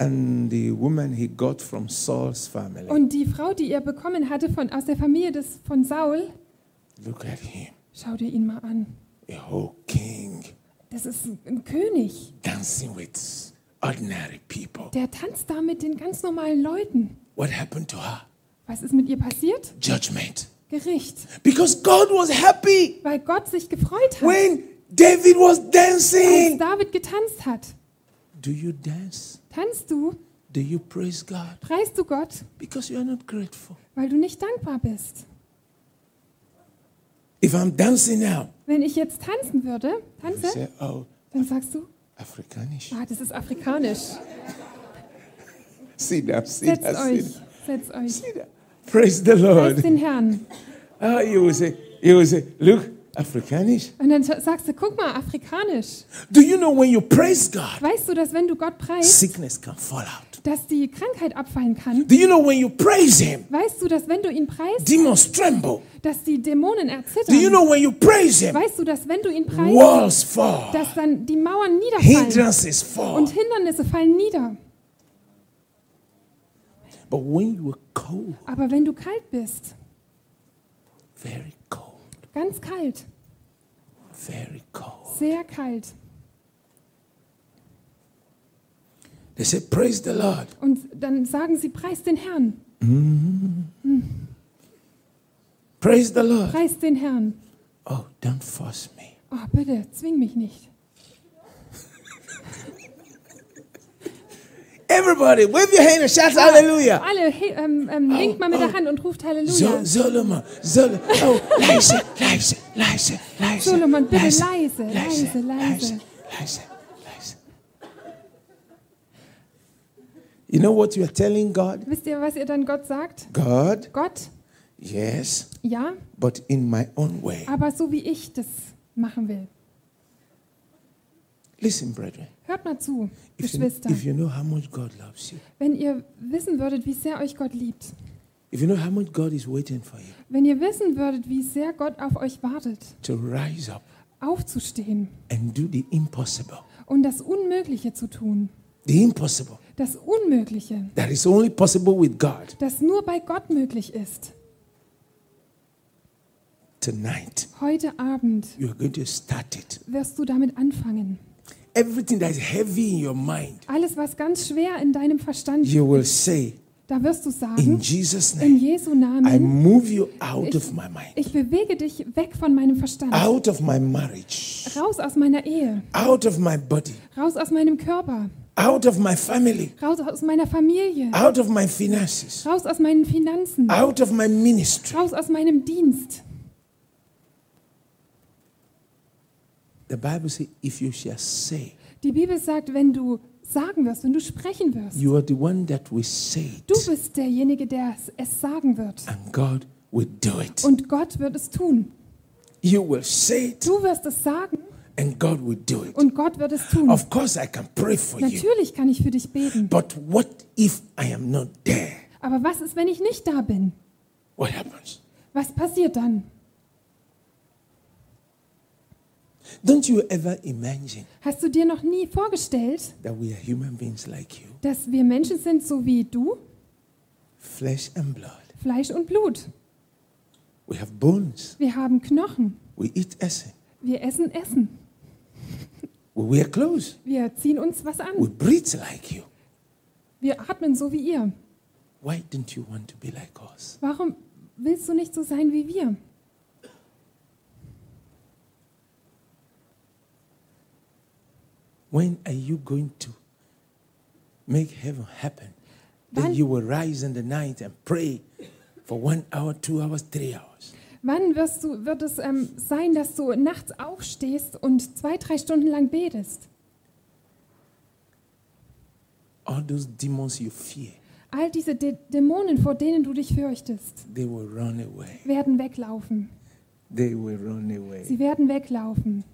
And the woman he got from Saul's family. Und die Frau, die er bekommen hatte von, aus der Familie des, von Saul, Look at him, schau dir ihn mal an. a whole king Das ist ein König. dancing with ordinary people. Der tanzt da mit den ganz normalen Leuten. What happened to her? Was ist mit ihr passiert? Judgment. Gericht. Because God was happy Weil Gott sich gefreut hat, when David was als dancing. David getanzt hat. Do you dance? Tanzt du? Do you praise God? Preist du Gott, Because you are not grateful. weil du nicht dankbar bist? If I'm dancing now, Wenn ich jetzt tanzen würde, you tanze, say, oh, dann sagst du, Afrikanisch. ah, das ist afrikanisch. See that, see Setzt that, see euch, that. setzt euch. Praise the Lord. Preist den Herrn. Ah, you will say, you will say, look, Afrikanisch. Und dann sagst du, guck mal, afrikanisch. Do you know when you praise God, Weißt du, dass wenn du Gott preist, sickness can fall out? dass die Krankheit abfallen kann? Do you know when you praise Him, Weißt du, dass wenn du ihn preist, demons tremble? dass die Dämonen Do you erzittern? know when you praise Him, Weißt du, dass wenn du ihn preist, walls fall, dass dann die Mauern niederfallen hindrances fall? und Hindernisse fallen nieder? But when you are cold, Aber wenn du kalt bist, very cold, ganz kalt, very cold, sehr kalt, they say, Praise the Lord. und dann sagen sie, preis den Herrn, Praise the Lord. preis den Herrn. Oh, don't force me. Oh, bitte, zwing mich nicht. Everybody, wave your hand and shout hallelujah. Alle, he, ähm, ähm, winkt mal mit der Hand und ruft Halleluja. Zo- Solomon, Solomon. Oh, leise, leise, leise, leise. Solomon, bitte leise, leise, leise, leise. leise, leise, leise. You know what you are telling God? Wisst ihr, was ihr dann Gott sagt? God, Gott, yes, ja, but in my own way. aber so wie ich das machen will. Listen, brethren. Hört mal zu, If you, Geschwister. if you know how much God loves you, Wenn ihr wissen würdet, wie sehr euch Gott liebt, if you know how much God is waiting for you. Wenn ihr wissen würdet, wie sehr Gott auf euch wartet, to rise up aufzustehen. and do the impossible, und das Unmögliche zu tun, the impossible. Das Unmögliche, that is only possible with God. Das nur bei Gott möglich ist, tonight, heute Abend you are going to start it. wirst du damit anfangen. Everything that is heavy in your mind, Alles, was ganz schwer in deinem Verstand you will say, da wirst du In sagen, Jesus' in name, Jesu I Namen, move you out Ich- of my mind, ich bewege dich weg von meinem Verstand, out of my marriage, raus aus meiner Ehe, out of my body, raus aus meinem Körper, out of my family, raus aus meiner Familie, out of my finances, raus aus meinen Finanzen, out of my ministry. raus aus meinem Dienst. The Bible says, if you shall say, Die Bibel sagt, wenn du sagen wirst, wenn du sprechen wirst, you are the one that will say du it, bist derjenige, der es- es sagen wird. and God will do it. Und Gott wird es tun. You will say it, Du wirst es sagen and God will do it. und Gott wird es tun. Of course, I can pray for you, Natürlich kann ich für dich beten. but what if I am not there? Aber was ist, wenn ich nicht da bin? What happens? Was passiert dann? Don't you ever imagine Hast du dir noch nie vorgestellt, that we are human beings like you, dass wir Menschen sind, so wie du, flesh and blood? Fleisch und Blut? We have bones. Wir haben Knochen. We eat Essen. Wir essen Essen. We wear clothes. Wir ziehen uns was We an. breathe like you. Wir atmen so wie ihr. Why don't you want to be like us? Warum willst du nicht so sein wie wir? When are you going to make heaven happen? Then Wann- you will rise in the night and pray for one hour, two hours, three hours. Wann wirst du, wird es ähm, sein, dass du nachts aufstehst und zwei, drei Stunden lang betest? All those demons you fear, All diese Dä Dämonen, vor denen du dich fürchtest, they will run away. werden weglaufen. They will run away. Sie werden weglaufen.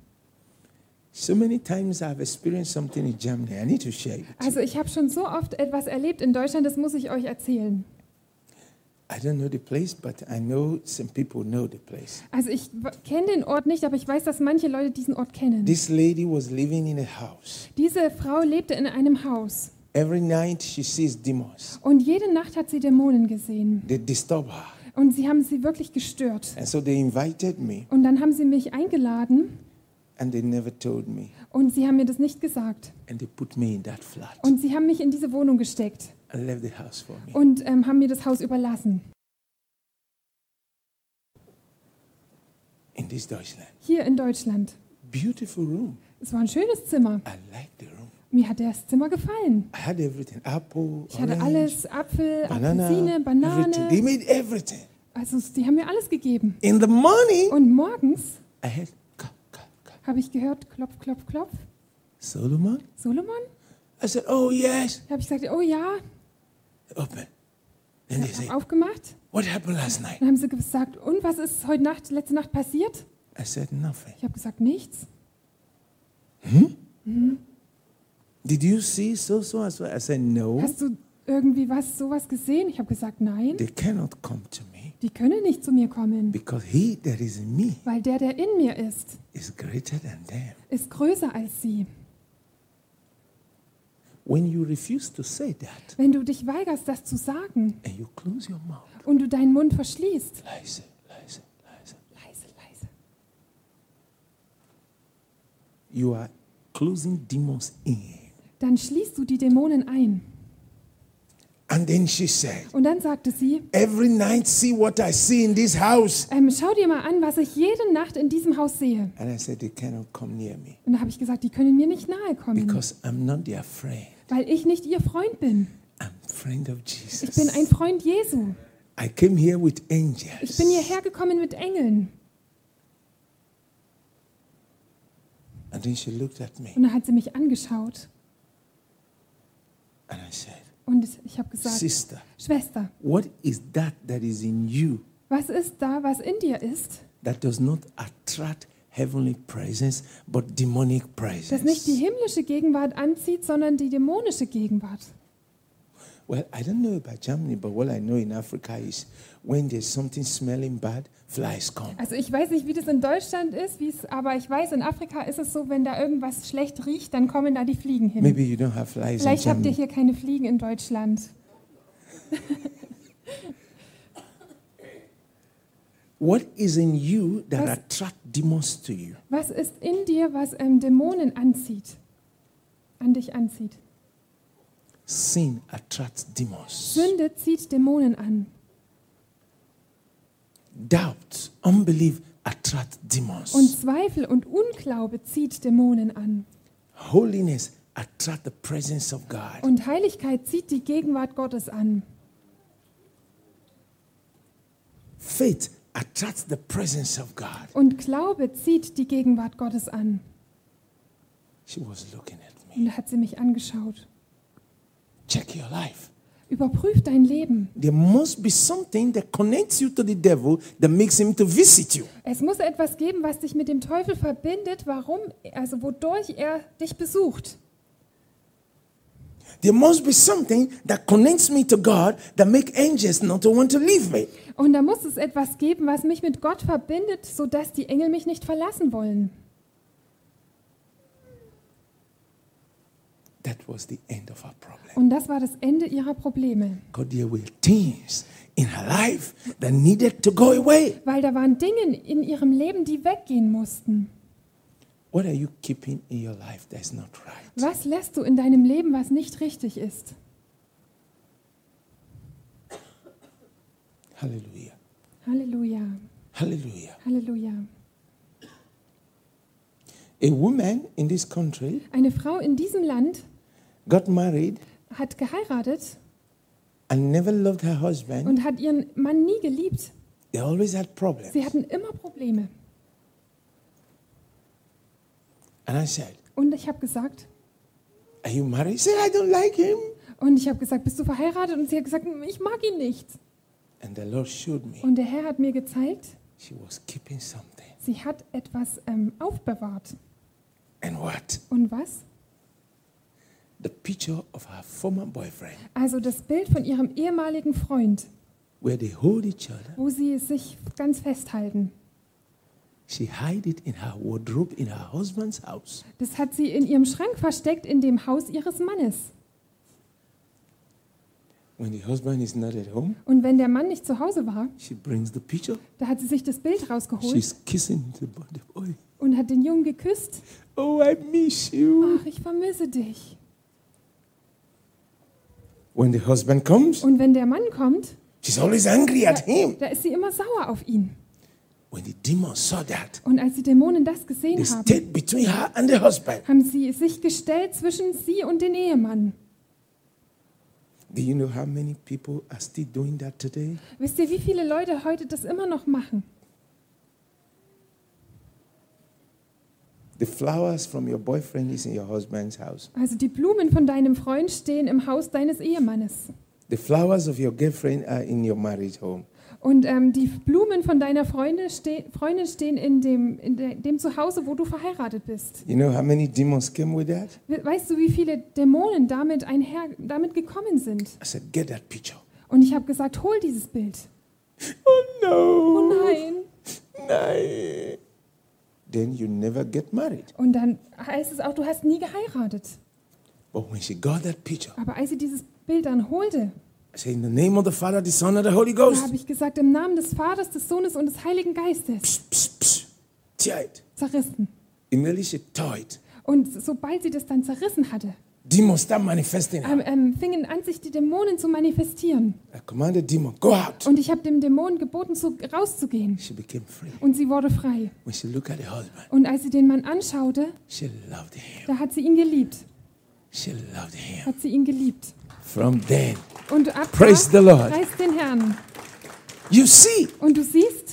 Also ich habe schon so oft etwas erlebt in Deutschland, das muss ich euch erzählen. I don't know the place, but I know some people know the place. Also ich kenne den Ort nicht, aber ich weiß, dass manche Leute diesen Ort kennen. This lady was living in a house. Diese Frau lebte in einem Haus Every night she sees demons. und jede Nacht hat sie Dämonen gesehen They disturb her. und sie haben sie wirklich gestört. And so they invited me Und dann haben sie mich eingeladen and they never told me. und sie haben mir das nicht gesagt. And they put me in that flat Und sie haben mich in diese Wohnung gesteckt and left the house for me. und ähm, haben mir das Haus überlassen. In this Deutschland. Hier in Deutschland. Beautiful room. Es war ein schönes Zimmer. I like the room. Mir hat das Zimmer gefallen. I had everything apple, Ich hatte orange, alles, Apfel, banana, Apfelsine, everything. Banane. They made everything. Also die haben mir alles gegeben. In the morning, Und morgens I had. Habe ich gehört, klopf, klopf, klopf. Solomon. Solomon? I said, Oh, yes. Da habe ich gesagt, oh ja. Open. Then they say, Aufgemacht. What happened last night? Dann haben sie gesagt, und was ist heute Nacht, letzte Nacht passiert? I said, Nothing. Ich habe gesagt, nichts. Did you see so so as well? I said, No. Hast du irgendwie was, sowas gesehen? Ich habe gesagt, nein. They cannot come to me Die können nicht zu mir kommen, because he that is in me weil der, der in mir ist, is greater than them. ist größer als sie. When you refuse to say that Wenn du dich weigerst, das zu sagen and you close your mouth, und du deinen Mund verschließt, leise, leise, leise, leise, leise, you are closing demons in. dann schließt du die Dämonen ein. And then she said, Und dann sagte sie, Every night, see what I see in this house. ähm, schau dir mal an, was ich jede Nacht in diesem Haus sehe. And I said, They cannot come near me Und da habe ich gesagt, die können mir nicht nahe kommen, because I'm not their friend. weil ich nicht ihr Freund bin. I'm friend of Ich bin ein Jesus. Freund Jesu. I came here with Ich angels. bin hierher gekommen mit Engeln. And then she looked at me Und dann hat sie mich angeschaut and I said, und ich habe gesagt, Sister, Schwester, what is that that is in you was ist da, was in dir ist, that does not attract heavenly presence but demonic das nicht die presence? himmlische Gegenwart anzieht, sondern die dämonische Gegenwart? Well, I don't know about Germany, but what I know in Africa is when there's something smelling bad, flies come. Also ich weiß nicht, wie das in Deutschland ist, wie es, aber ich weiß, in Afrika ist es so, wenn da irgendwas schlecht riecht, dann kommen da die Fliegen hin. Maybe you don't have flies in Vielleicht habt ihr hier keine Fliegen in Deutschland. <laughs> What is in you that Was- attract demons to you? Was ist in dir, was ähm, Dämonen anzieht? An dich anzieht. Sin attracts demons. Sünde zieht Dämonen an. Doubt, unbelief attract Und demons. Zweifel und Unglaube zieht Dämonen an. Holiness attract the presence of God. Und Heiligkeit zieht die Gegenwart Gottes an. Faith attracts the presence of God. Und Glaube zieht die Gegenwart Gottes an. She was looking at Und me. da hat sie mich angeschaut. Check your life. Überprüf dein Leben. There must be something that connects you to the devil that makes him to visit you. Es muss etwas geben, was dich mit dem Teufel verbindet, warum, also wodurch er dich besucht. There must be something that connects me to God that make angels not to want to leave me. Und da muss es etwas geben, was mich mit Gott verbindet, sodass die Engel mich nicht verlassen wollen. That was the end of our problem. Und das war das Ende ihrer Probleme. God, there were things in her life that needed to go away. Weil da waren Dinge in ihrem Leben, die weggehen mussten. What are you keeping in your life that's not right? Was lässt du in deinem Leben, was nicht richtig ist? Hallelujah. Halleluja, Hallelujah. Halleluja. A woman in this country Eine Frau in diesem Land got married hat geheiratet and never loved her husband. und hat ihren Mann nie geliebt. They always had problems. Sie hatten immer Probleme. And I said, Und ich habe gesagt, Are you married? She said, I don't like him. und ich habe gesagt, bist du verheiratet? Und sie hat gesagt, ich mag ihn nicht. And the Lord showed me Und der Herr hat mir gezeigt, she was keeping something. sie hat etwas ähm, aufbewahrt. And what? Und was? The picture of her former boyfriend, Also das Bild von ihrem ehemaligen Freund, where they hold each other. wo sie sich ganz festhalten. She hid it in her wardrobe in her husband's house. Das hat sie in ihrem Schrank versteckt in dem Haus ihres Mannes. When the husband is not at home, Und wenn der Mann nicht zu Hause war, she brings the picture. da hat sie sich das Bild rausgeholt She's kissing the boy. und hat den Jungen geküsst. Oh, I miss you. Ach, ich vermisse dich. When the husband comes, Und wenn der Mann kommt, she's always angry at him. da ist sie immer sauer auf ihn. When the demons saw that, Und als die Dämonen das gesehen they haben, stayed between her and the husband. haben sie sich gestellt zwischen sie und den Ehemann. Do you know how many people are still doing that today? Wisst ihr, wie viele Leute heute das immer noch machen? The flowers from your boyfriend is in your husband's house. Also die Blumen von deinem Freund stehen im Haus deines Ehemannes. The flowers of your girlfriend are in your marriage home. Und ähm, die Blumen von deiner Freunde ste Freundin stehen in dem, in de dem Zuhause, wo du verheiratet bist. You know how many demons came with that? We weißt du, wie viele Dämonen damit, einher, damit gekommen sind? I said, get that picture. Und ich habe gesagt, hol dieses Bild. Oh Oh no. nein. Nein. Then you never get married. Und dann heißt es auch, du hast nie geheiratet. But when she got that picture, Aber als sie dieses Bild dann holte, I said, in the name of the Father, the Son, and the Holy da habe ich gesagt, im Namen des Vaters, des Sohnes und des Heiligen Geistes, psst. Tear it. zerrissen. Immediately she tore it. Und sobald sie das dann zerrissen hatte, Demons start manifesting. ähm, ähm, fingen an, sich die Dämonen zu manifestieren. I commanded demon, go out. Und ich habe dem Dämon geboten, zu, rauszugehen. She became free. Und sie wurde frei. When she looked at the husband, Und als sie den Mann anschaute, she loved him. da hat sie ihn geliebt. She loved him. Hat sie ihn geliebt. From then, Und ab da, Praise the Lord. preis den Herrn. you see, Und du siehst,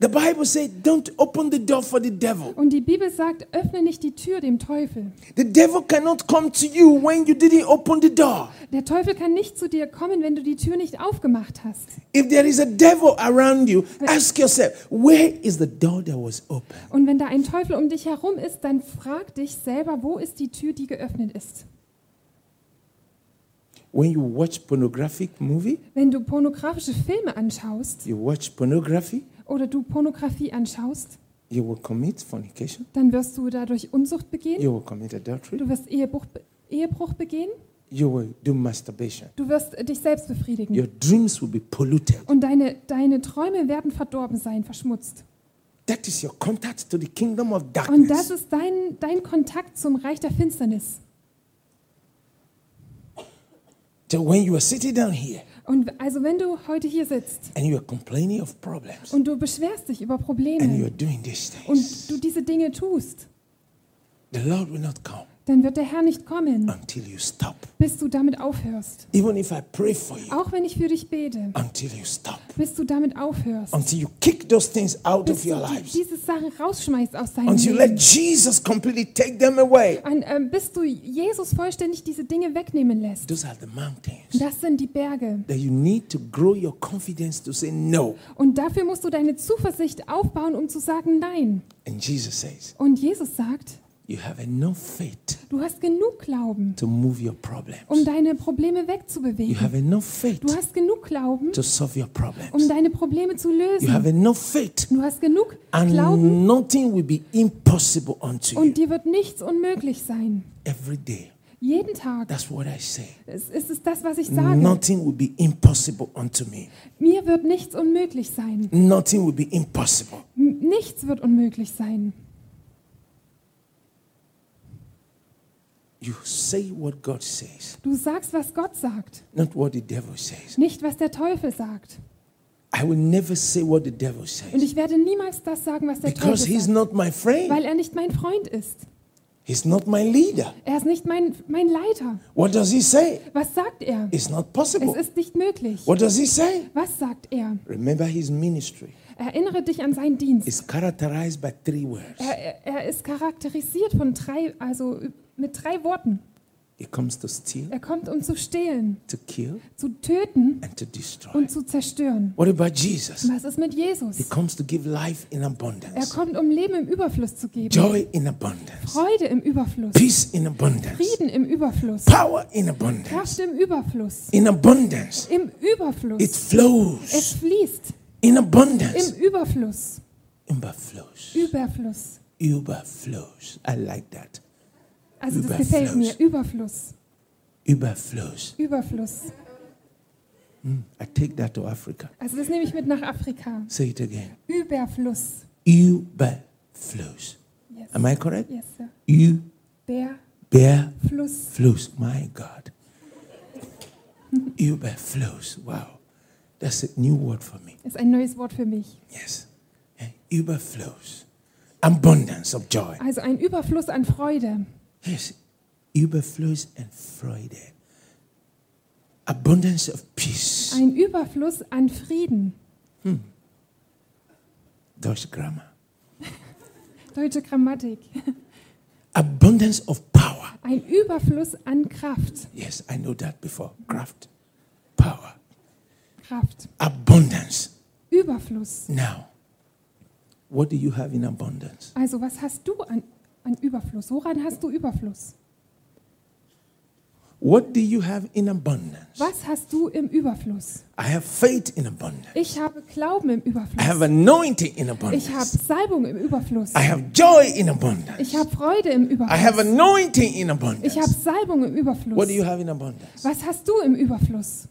the Bible says, don't open the door for the devil. und die Bibel sagt, öffne nicht die Tür dem Teufel. The devil cannot come to you when you didn't open the door. Der Teufel kann nicht zu dir kommen, wenn du die Tür nicht aufgemacht hast. If there is a devil around you, ask yourself, where is the door that was open? Und wenn da ein Teufel um dich herum ist, dann frag dich selber, wo ist die Tür, die geöffnet ist. When you watch pornographic movie, Wenn du pornografische Filme anschaust you watch pornography, oder du Pornografie anschaust, you will commit fornication, dann wirst du dadurch Unzucht begehen, you will commit adultery, du wirst Ehebruch, Ehebruch begehen, you will do masturbation. du wirst dich selbst befriedigen. Your dreams will be polluted. Und deine, deine Träume werden verdorben sein, verschmutzt. That is your contact to the kingdom of Und das darkness. ist dein, dein Kontakt zum Reich der Finsternis. So when you are sitting down here Und also wenn du heute hier sitzt and you are complaining of problems und du beschwerst dich über and you Probleme are doing these und things, du diese Dinge tust, the Lord will not come dann wird der Herr nicht kommen, until you stop. Bis du damit aufhörst. Even if I pray for you, Auch wenn ich für dich bete, until you stop. bis du damit aufhörst. Until you kick those things out Bis of du your lives. diese Sachen rausschmeißt aus deinem Until you let Leben. Jesus completely take them away. Und, ähm, bis du Jesus vollständig diese Dinge wegnehmen lässt. Those are the mountains Das sind die Berge. that you need to grow your confidence to say no. Und dafür musst du deine Zuversicht aufbauen, um zu sagen Nein. And Jesus says, Und Jesus sagt, You have enough faith du hast genug Glauben, to move your um problems. deine Probleme You wegzubewegen. have enough faith Du hast genug Glauben, to solve your um problems. deine Probleme zu You have lösen. enough faith, Du hast genug Glauben and nothing will be impossible unto you. und dir wird nichts unmöglich sein. Every day. Jeden Tag. That's what I say. Es ist es das, was ich sage. Nothing will be impossible unto me. Mir wird nichts unmöglich sein. Nothing will be impossible. Nichts wird unmöglich sein. You say what God says, Du sagst, was Gott sagt, not what the devil says. nicht was der Teufel sagt. I will never say what the devil Und says ich werde niemals das sagen, was der because Teufel he's sagt, not my friend. weil er nicht mein Freund ist. He's not my leader. Er ist nicht mein, mein Leiter. What does he say? Was sagt er? It's not Es possible. ist nicht möglich. What does he say? Was sagt er? Remember his ministry Erinnere dich an seinen Dienst. is characterized by three words. Er, er, er ist charakterisiert von drei, also mit drei Worten. He comes to steal, Er kommt, um zu stehlen, to kill, zu töten and to destroy. und zu zerstören. What about Jesus? Was ist mit Jesus? He comes to give life in Er abundance, kommt, um Leben im Überfluss zu geben. joy in abundance, Freude im Überfluss. peace in abundance, Frieden im Überfluss. power in abundance. Kraft im Überfluss. In abundance, Im it Überfluss. Es flows. fließt. In abundance, Im Überfluss. overflows. Überfluss. Überflows. I like that. Also das gefällt mir. Überfluss. Überflows. Überfluss. I take that to Africa. Also das nehme ich mit nach Afrika. Say it again. Überfluss. Überflows. Yes. Am I correct? Yes, sir. Überflows. Bärfluss. My God. Überflows. Wow. That's a new word for me. ist ein neues Wort für mich. Yes. Überflows. Abundance of joy. Also ein Überfluss an Freude. Yes. Überfluss and Freude. Abundance of peace. Ein Überfluss an Frieden. Deutsche Grammar. <laughs> Deutsche Grammatik. Abundance of power. Ein Überfluss an Kraft. Yes, I know that before. Craft. Power. Kraft. Abundance. Überfluss. Now, what do you have in abundance? Also was hast du an, an Überfluss? Woran hast du Überfluss? What do you have in abundance? Was hast du im Überfluss? I have faith in abundance. Ich habe Glauben im I Überfluss. have anointing in Ich habe abundance. Salbung im Überfluss. I have joy in abundance. Ich habe Freude im I have Überfluss. anointing in Ich habe abundance. Salbung im What do Überfluss. you have in abundance? Was hast du im Überfluss?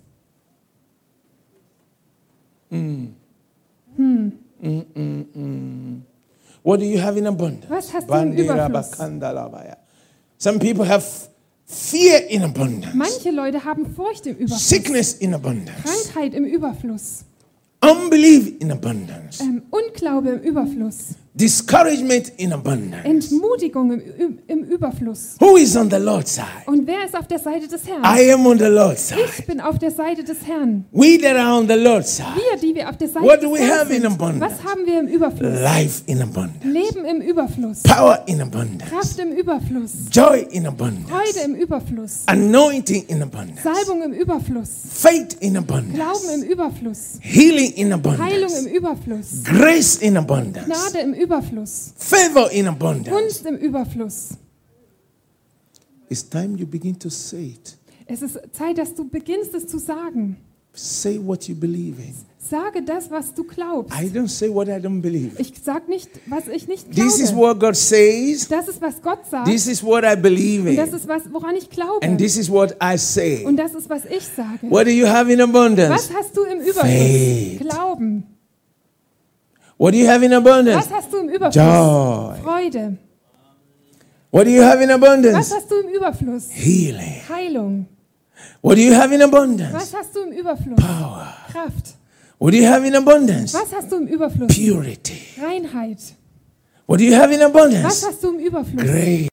What do you have in abundance? Was hast du Bandera Überfluss? Some people have fear in abundance, Manche Leute haben Furcht im Überfluss, sickness in abundance, Krankheit im Überfluss, unbelief in abundance, ähm, Unglaube im Überfluss, discouragement in abundance. Entmutigung im, im Überfluss. Who is on the Lord's side? Und wer ist auf der Seite des Herrn? I am on the Lord's Ich side. bin auf der Seite des Herrn. We that are on the Lord's side, Wir, die wir auf der Seite What des do we Herrn have in abundance? Was haben wir im Überfluss? life in abundance, Leben im Überfluss, power in abundance, Kraft im Überfluss, joy in abundance, Freude im Überfluss, anointing in abundance, Salbung im Überfluss, faith in Glauben abundance, im Überfluss, healing in Heilung abundance, im Überfluss, grace in abundance, Gnade im Überfluss, favor in abundance. Gunst im Überfluss. It's time you begin to say it. Es ist Zeit, dass du beginnst, es zu sagen. Say what you believe in. Sage das, was du glaubst. I don't say what I don't believe. Ich sag nicht, was ich nicht This is glaube. what God says. Das ist, was Gott sagt. This is what I believe Und das in. ist, was, woran ich glaube. And this is what I say. Und das ist, was ich sage. What do you have in abundance? Was hast du im Überfluss? Faith. Glauben. What do you have in abundance? Was hast du im Überfluss? Joy. Freude. What do you have in Was abundance? hast du im Überfluss? Healing. Heilung. What do you have in abundance? Was hast du im Überfluss? Power. Kraft. What do you have in abundance? Was hast du im Überfluss? Purity. Reinheit. What do you have in Was abundance? hast du im Überfluss? Grace.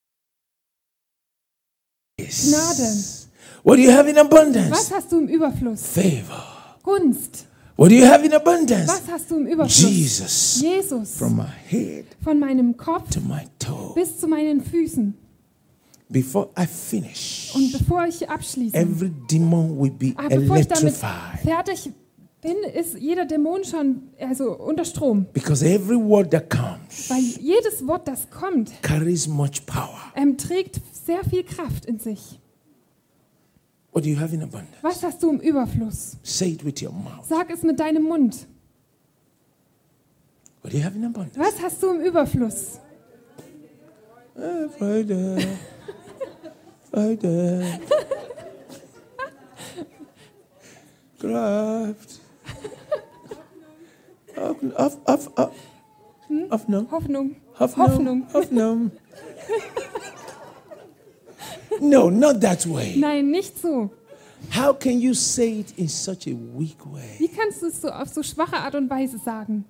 Gnade. What do you have in abundance? Was hast du im Überfluss? Favor. Gunst. What do you have in abundance? Was hast du im Überfluss? Jesus. Jesus. From my head Von meinem Kopf to my toe. bis zu meinen Füßen. Before I finish, Und bevor ich abschließe, every demon will be aber bevor ich damit fertig bin, ist jeder Dämon schon also unter Strom. Because every word that comes Weil jedes Wort, das kommt, carries much power. ähm, trägt sehr viel Kraft in sich. What do you have in abundance? Was hast du im Überfluss? Say it with your mouth. Sag es mit deinem Mund. What do you have in abundance? Was hast du im Überfluss? Ah, Freude. Freude. Kraft. Auf. Hoffnung. Hoffnung. Hoffnung. Hoffnung. Hoffnung. <laughs> <laughs> No, not that way. Nein, nicht so. How can you say it in such a weak way? Wie kannst du es so auf so schwache Art und Weise sagen?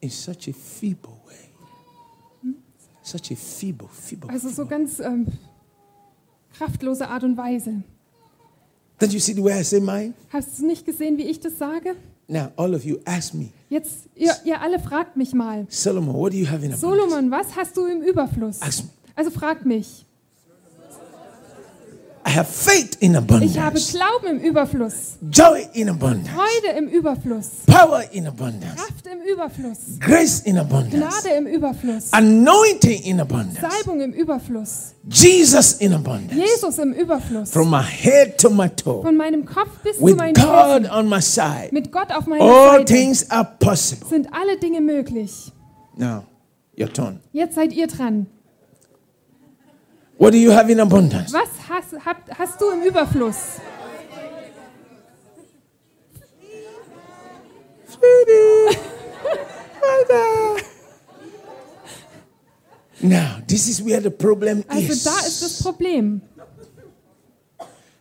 In such a feeble way. Such a feeble, feeble. Also so ganz ähm, kraftlose Art und Weise. Don't you see the way I say mine? Hast du nicht gesehen, wie ich das sage? Now, all of you, ask me, Jetzt, ihr, ihr alle fragt mich mal. Solomon, what do you have in abundance? Solomon, was hast du im Überfluss? Ask me. Also frag mich. I have faith in Ich habe abundance, Glauben im Überfluss, joy in abundance, Freude im Überfluss, power in abundance, Kraft im Überfluss, grace in abundance, Gnade im Überfluss, anointing in abundance, Salbung im Überfluss, Jesus in abundance, Jesus im Überfluss. from my head to my toe, Von meinem Kopf bis zu with meinen God Füßen. on my side. Mit Gott auf meiner All Seite things are possible. sind alle Dinge möglich. Now, your turn. Jetzt seid ihr dran. What do you have in abundance? Was hast, habt, hast du im Überfluss? Now, this is where the problem Also is. da ist das Problem.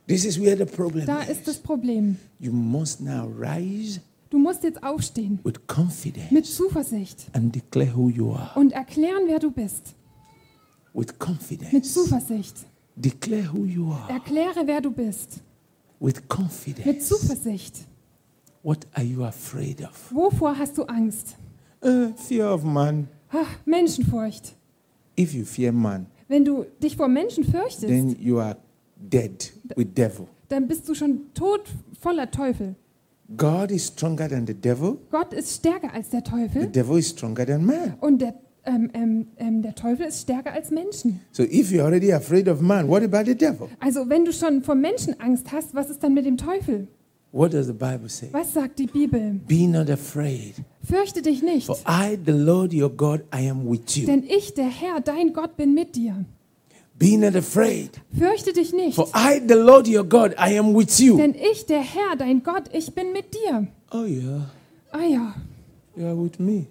This is where the problem Da ist das. Problem. You must now rise Du musst jetzt aufstehen with mit confidence Zuversicht and declare who you are. und erklären, wer du bist. With Mit confidence. Zuversicht. Declare who you are. Erkläre, wer du bist. With Mit confidence. Zuversicht. What are you afraid of? Wovor hast du Angst? Uh, fear of man. Ach, Menschenfurcht. If you fear man, Wenn du dich vor Menschen fürchtest, then you are dead with devil. dann bist du schon tot voller Teufel. God is stronger than the devil. Gott ist stärker als der The Teufel devil is stronger than man. und der, ähm, ähm, ähm, der Teufel ist stärker als Menschen. So if you're already afraid of man, what about the devil? Also wenn du schon vor Menschen Angst hast, was ist dann mit dem Teufel? What does the Bible say? Was sagt die Bibel? Be not afraid, Fürchte dich nicht, for I, the Lord your God, I am with you. denn ich, der Herr, dein Gott, bin mit dir. Be not afraid, Fürchte dich nicht, for I, the Lord your God, I am with you. denn ich, der Herr, dein Gott, ich bin mit dir. Oh yeah, Ah ja, you are with me.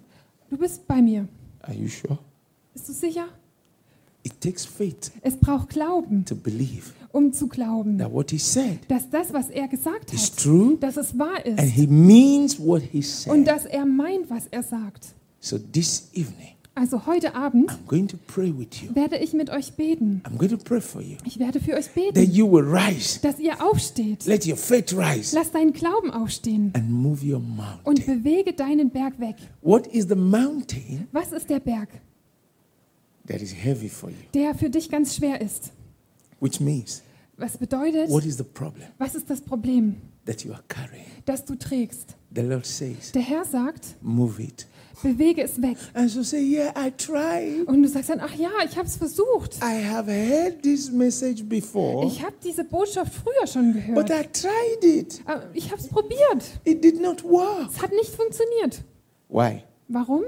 du bist bei mir. Are you sure? Bist du sicher? It takes faith Es braucht Glauben, to believe um zu glauben, that what he said dass das, was er gesagt is hat, true dass es wahr and ist he means what he und said. dass er meint, was er sagt. So this evening, Also heute Abend I'm going to pray with you. werde ich mit euch beten. I'm going to pray for you Ich werde für euch that beten, you will rise. dass ihr aufsteht. Let your faith rise Lass deinen Glauben aufstehen and move your und mountain. bewege deinen Berg weg. What is the mountain Was ist der Berg, that is heavy for you? der für dich ganz schwer ist? Which means, Was bedeutet, what is the problem was ist das Problem, that you are carrying? das du trägst? The Lord says, Der Herr sagt, move it. Bewege es weg. And so say, yeah, I tried. Und du sagst dann, ach ja, ich habe es versucht. I have heard this message before, Ich habe diese Botschaft früher schon but gehört. I tried it. Aber ich habe es probiert. It did not work. Es hat nicht funktioniert. Why? Warum?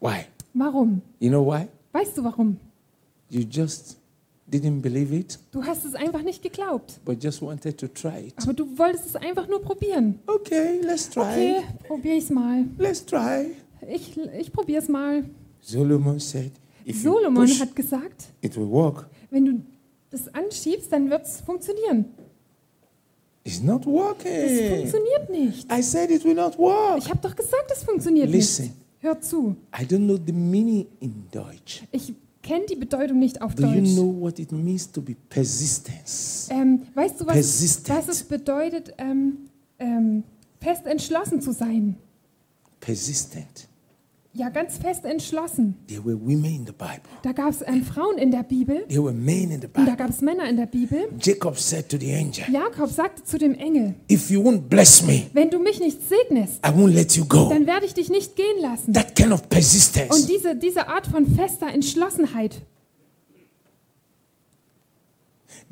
Why? Warum? You know why? Weißt du warum? You just didn't believe it, Du hast es einfach nicht geglaubt. but just wanted to try it. Aber du wolltest es einfach nur probieren. Okay, let's try. Okay, probier ich's mal. Let's try. Ich, ich probier's mal. Solomon said, if you Solomon push, hat gesagt, it will work. wenn du das anschiebst, dann wird's funktionieren. It's not working. funktioniert nicht. I said it will not work. Ich habe doch gesagt, es funktioniert Listen. nicht. Hör zu. I don't know the meaning in Deutsch. Ich kenne die Bedeutung nicht auf Do you Deutsch. know what it means to be persistence? Ähm, weißt du, was, Persistent. was es bedeutet, ähm, ähm, fest entschlossen zu sein? Persistent. Ja, ganz fest entschlossen. There were women in the Bible. Da gab es ähm, Frauen in der Bibel There were men in the und da gab es Männer in der Bibel. Jacob said to the angel, Jakob sagte zu dem Engel, If you won't bless me, wenn du mich nicht segnest, I won't let you go. dann werde ich dich nicht gehen lassen. That kind of Und persistence. diese, diese Art von fester Entschlossenheit,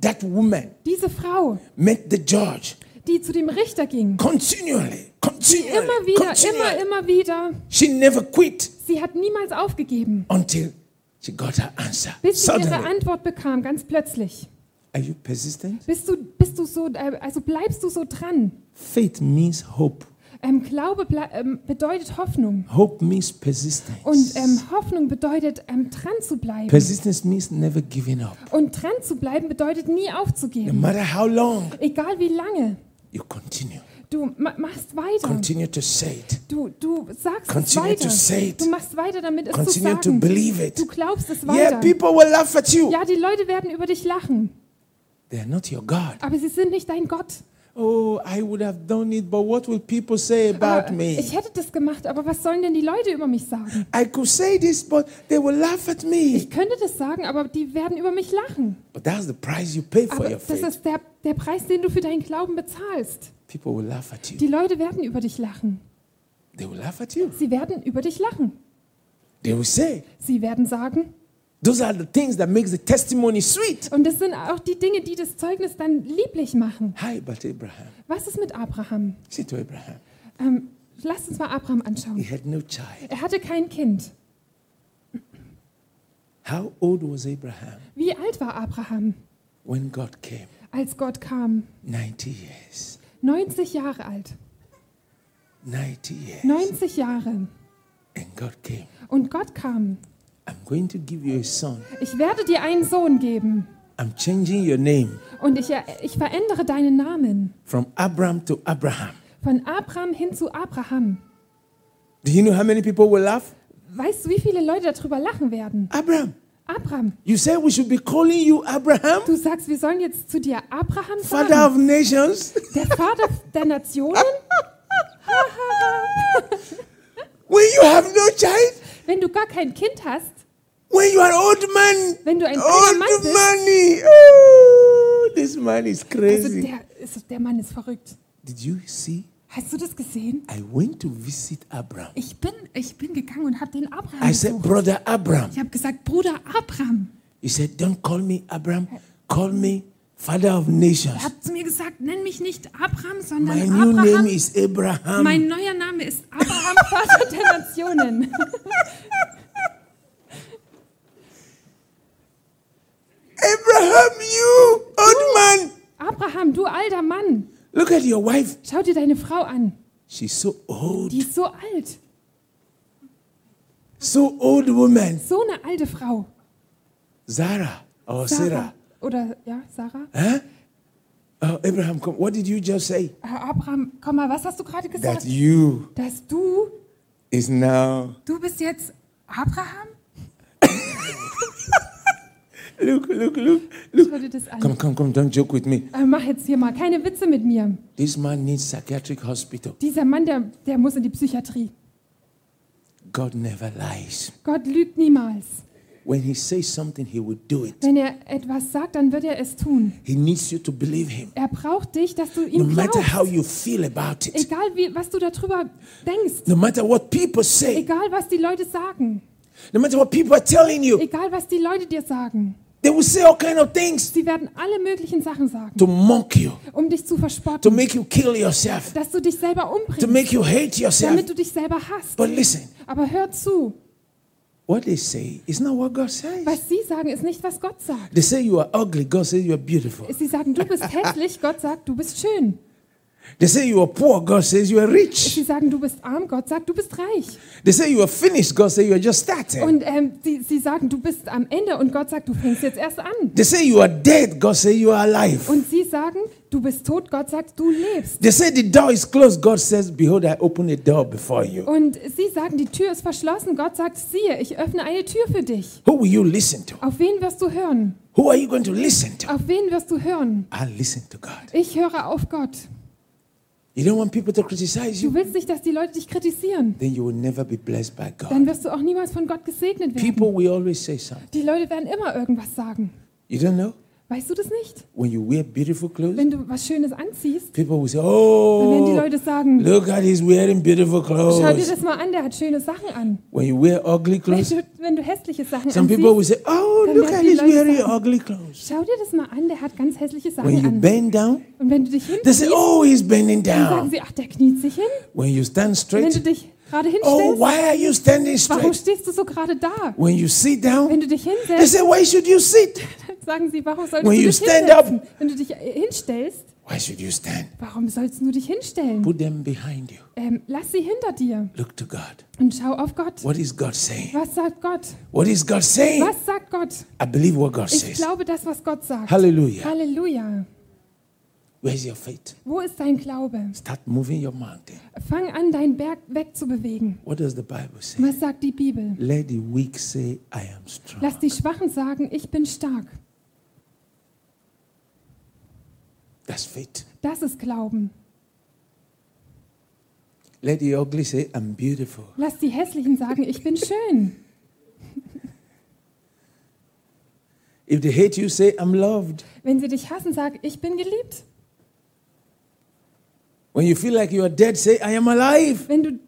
That woman diese Frau, met the judge die zu dem Richter ging, continually, continually, immer wieder, continually. immer, immer wieder, She never quit sie hat niemals aufgegeben, until she got her answer. bis sie ihre Suddenly. Antwort bekam, ganz plötzlich. Are you persistent? Bist du, bist du so, äh, also bleibst du so dran? Faith means hope. Ähm, Glaube ähm, bedeutet Hoffnung. Hope means persistence. Und ähm, Hoffnung bedeutet, ähm, dran zu bleiben. persistence means never giving up. Und dran zu bleiben bedeutet nie No aufzugeben. matter how long, Egal wie lange. you continue. Du ma machst weiter. Continue to say it. Du, du sagst Continue es to weiter. say it. Du machst weiter damit, es zu Continue to sagen. believe it. Du glaubst es Yeah, weiter. people will laugh at you. Ja, die Leute werden über dich lachen. They are not your God. Aber sie sind nicht dein Gott. Oh, I would have done it, but what will people say about me? ich hätte das gemacht, aber was sollen denn die Leute über mich sagen? I could say this, but they will laugh at me. Ich könnte das sagen, aber die werden über mich lachen. But that's the price you pay for Aber your das faith. ist der, der Preis, den du für deinen Glauben bezahlst. People will laugh at you. Die Leute werden über dich lachen. They will laugh at you. Sie werden über dich lachen. They will say, Sie werden sagen, those are the things that makes the testimony sweet. und das sind auch die Dinge, die das Zeugnis dann lieblich machen. Hi, but Abraham. Was ist mit Abraham? Say to Abraham, Ähm, lasst uns mal Abraham he anschauen. had no child. Er hatte kein Kind. How old was Abraham Wie alt war Abraham, when God came? als Gott kam? 90 years. 90 Jahre alt. 90 years. 90 Jahre. And God came. Und Gott kam. I'm going to give you a son. Ich werde dir einen Sohn geben. I'm changing your name Und ich, ich verändere deinen Namen from Abram to Abraham. von Abraham hin zu Abraham. Do you know how many people will laugh? Weißt du, wie viele Leute darüber lachen werden? Abraham. Abraham, You said we should be calling you Abraham, du sagst, wir sollen jetzt zu dir Abraham father sagen, of nations. der Vater der Nationen. <laughs> When you have no child, Wenn du gar kein Kind hast, when you are old man, wenn du ein alter Mann old bist, money. Oh, this man is also crazy. der, ist, der Mann ist verrückt. Did you see? Hast du das gesehen? I went to visit Abraham. Ich bin, ich bin gegangen und habe den Abraham I said, besucht. brother Abraham. Ich habe gesagt, Bruder Abraham. He said, don't call me Abraham, call me father of Er nations. hat zu mir gesagt, nenn mich nicht Abraham, My sondern new name Abraham. is Abraham. Mein neuer Name ist Abraham, <laughs> Vater der Nationen. <laughs> Abraham, you old man. Abraham, du alter Mann, Look at your wife. schau dir deine Frau an. She's so old, Die ist so alt, so old woman. so eine alte Frau. Zara or Sarah. Oder, ja, Sarah? Huh? Oh, Abraham, come. What did you just say? Äh, Abraham, komm mal, was hast du gerade That gesagt? you Dass du, is now. du bist jetzt Abraham? Look, look, look, look. Schau dir das an. Come, come, come. Don't joke with me. Äh, mach jetzt hier mal keine Witze mit mir. This man needs psychiatric hospital. Dieser Mann, der, der muss in die Psychiatrie. God never lies. Gott lügt niemals. When he says something, he will do it. Wenn er etwas sagt, dann wird er es tun. He needs you to believe him. Er braucht dich, dass du No ihm matter how glaubst. you feel about it. Egal, wie, was du darüber denkst. No matter what people say. Egal, was die Leute sagen. No matter what people are telling you. Egal, was die Leute dir sagen. They will say all kind of things Sie werden alle möglichen Sachen sagen, to mock you, um dich zu to verspotten. make you kill yourself, Dass du dich selber to umbringst. make you hate yourself. Damit du dich selber hasst. But listen, Aber hör zu. what they say is not what God says. Was sie sagen, ist nicht, was Gott sagt. They say you are ugly, God says you are beautiful. Sie sagen, du bist hässlich, Gott sagt, du bist schön. They say you are poor, God says you are rich. Sie sagen, du bist arm, Gott sagt, du bist reich. They say you are finished, God says you are just starting. Und ähm, sie, sie sagen, du bist am Ende und Gott sagt, du fängst jetzt erst an. They say you are dead, God says you are alive. Und sie sagen, du bist tot, Gott sagt, du lebst. They say the door is closed, God says, Behold, I open a door before you. Und sie sagen, die Tür ist verschlossen, Gott sagt, siehe, ich öffne eine Tür für dich. Who will you listen to? Auf wen wirst du hören? Who are you going to listen to? Auf wen wirst du hören? I'll listen to God. Ich höre auf Gott. You don't want people to criticize Du you? willst nicht, dass die Leute dich kritisieren. Then you will never be blessed by God. Dann wirst du auch niemals von Gott gesegnet werden. People will always say something. Die Leute werden immer irgendwas sagen. You don't know? Weißt du das nicht? When you wear beautiful clothes, Wenn du was Schönes anziehst, people will say, dann werden die Oh, Leute sagen, look at he's wearing beautiful schau dir clothes. das mal an, der hat schöne Sachen an. When you wear ugly Wenn clothes, du, wenn du hässliche Sachen some people will anziehst, say, Oh, Dann look at he's wearing sagen, ugly clothes. schau dir das mal an, der hat ganz hässliche When Sachen you an. bend down, Und wenn du dich they say, Oh, he's bending dann sagen sie, ach, der kniet sich hin. When you stand Wenn du straight, dich gerade Oh, hinstellst, why are you standing warum straight? stehst du so gerade da? When you sit Wenn down, du dich they hinsetzt, say, Why should you sit? <laughs> sagen sie, warum sollst When du you dich stand hinsetzen? Wenn du dich äh, hinstellst, Why should you stand? warum sollst du dich hinstellen? Put them behind you. Ähm, lass sie hinter dir Look to God. und schau auf Gott. What is God saying? Was sagt Gott? What is God saying? Was sagt Gott? I believe what God Ich says. glaube das, was Gott sagt. Hallelujah. Halleluja. Where's your faith? Wo ist dein Glaube? Start moving your mountain. Fang an, deinen Berg wegzubewegen. What does the Bible say? Was sagt die Bibel? Let the weak say, I am strong. Lass die Schwachen sagen, ich bin stark. That's faith. Das ist Glauben. Let the ugly say, I'm beautiful. Lass die Hässlichen sagen, ich bin schön. If they hate you, say, I'm loved. Wenn sie dich hassen, sag, ich bin geliebt. When you feel like you are dead, say, I am alive. Wenn du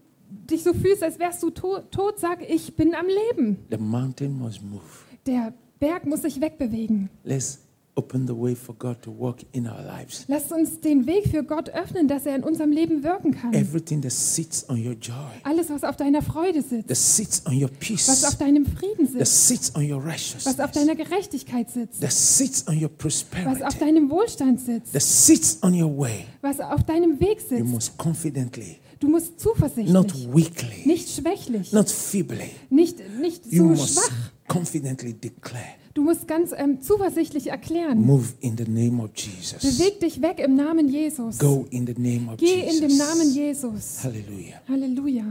dich so fühlst, als wärst du to tot, sag, ich bin am Leben. The mountain must move. Der Berg muss sich wegbewegen. Let's open the way for God to work in our lives. Lasst uns den Weg für Gott öffnen, dass er in unserem Leben wirken kann. Everything that sits on your joy, Alles, was auf deiner Freude sitzt, that sits on your was auf peace, deinem Frieden that sitzt, sits on your was auf righteousness, deiner Gerechtigkeit sitzt, that sits on your was auf prosperity, deinem Wohlstand sitzt, that sits on your way. was auf deinem Weg You sitzt. must confidently, Du musst not zuversichtlich, weakly, nicht schwächlich, not feebly. nicht, nicht You so must schwach, confidently declare, Du musst ganz ähm, zuversichtlich erklären. move in the name of Jesus. Beweg dich weg im Namen Jesus. Go in the name of Geh in dem Namen Jesus. Jesus. Hallelujah. Halleluja.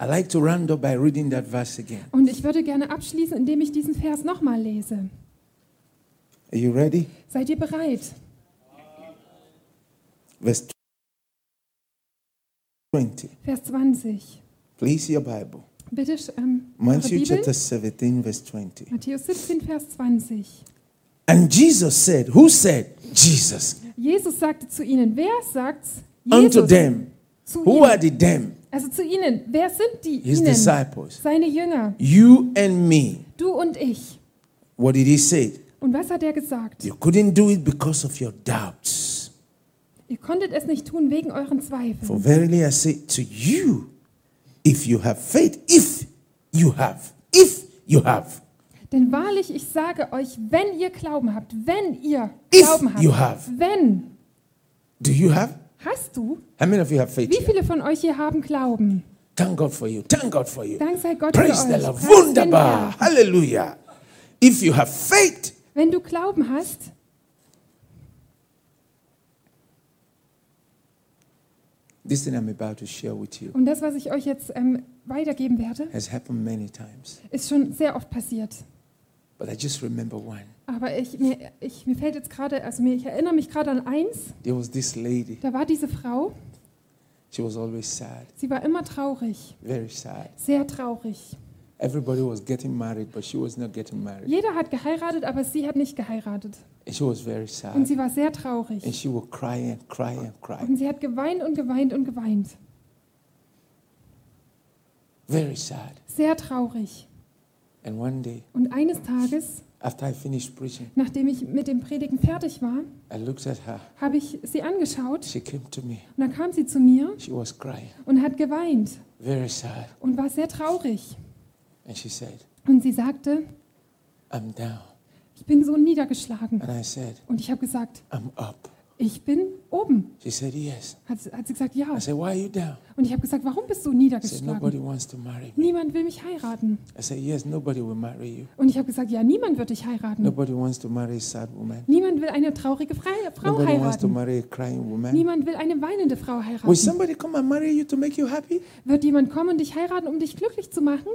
I like to round up by reading that verse again. Und ich würde gerne abschließen, indem ich diesen Vers nochmal lese. Are you ready? Seid ihr bereit? Verse 20. Vers 20. Please, your Bible. Bitte ähm, Matthew chapter 17, verse 20. Matthäus 17, Vers 20. And Jesus said, Who said? Jesus. Jesus sagte zu ihnen, wer sagt's? Unto Jesus them. zu Who are ihnen. the them? Also zu ihnen. Wer sind die His ihnen? disciples. Seine Jünger. You and me. Du und ich. What did he say? Und was hat er gesagt? You couldn't do it because of your doubts. Ihr konntet es nicht tun wegen euren For Zweifeln. verily I say to you, if you have faith, if you have, if you have, Denn wahrlich, ich sage euch, wenn ihr Glauben habt, wenn ihr If Glauben habt, you have. wenn, do you have? hast du, How many of you have faith? wie viele von euch hier haben Glauben? Thank God for you. Thank God for you. Dank sei Gott Praise für the euch. Lord. Preis den Wunderbar. Herrn. Hallelujah. If you have faith, Wenn du Glauben hast, this thing I'm about to share with you und das, was ich euch jetzt ähm, weitergeben werde, has happened many times. ist schon sehr oft passiert. But I just remember one. Aber ich, mir, ich, mir fällt jetzt gerade, also mir, ich erinnere mich gerade an eins, There was this lady. da war diese Frau, She was always sad, sie war immer traurig, very sad. sehr traurig. Everybody was getting married, but she was not getting married. Jeder hat geheiratet, aber sie hat nicht geheiratet. And she was very Und sad. sie war sehr And traurig. she would cry and cry and cry. Und sie hat geweint und geweint und geweint. Very sad. Sehr traurig. And one day, Und eines Tages, after I finished preaching, nachdem ich mit dem Predigen fertig war, I looked at her. habe ich sie angeschaut She came to me. und dann kam sie zu mir She was crying, und hat geweint very sad. und war sehr traurig. And she said, Und sie sagte, I'm down. Ich bin so niedergeschlagen. And I said, Und ich habe gesagt, I'm up. ich bin oben. She said, Yes. Hat, sie- hat sie gesagt, ja. I said, Why are you down? Und ich habe gesagt, warum bist du She said, Nobody niedergeschlagen? wants to marry me. Niemand will mich heiraten. I said, Yes, nobody will marry you. Und ich habe gesagt, ja, niemand wird dich heiraten. Nobody wants to marry a sad woman. Niemand will eine traurige Fre- Frau Nobody wants to heiraten. marry a crying woman. Niemand will eine weinende Frau Will heiraten. somebody come and marry you to make you happy? Wird jemand kommen und dich heiraten, um dich glücklich zu machen?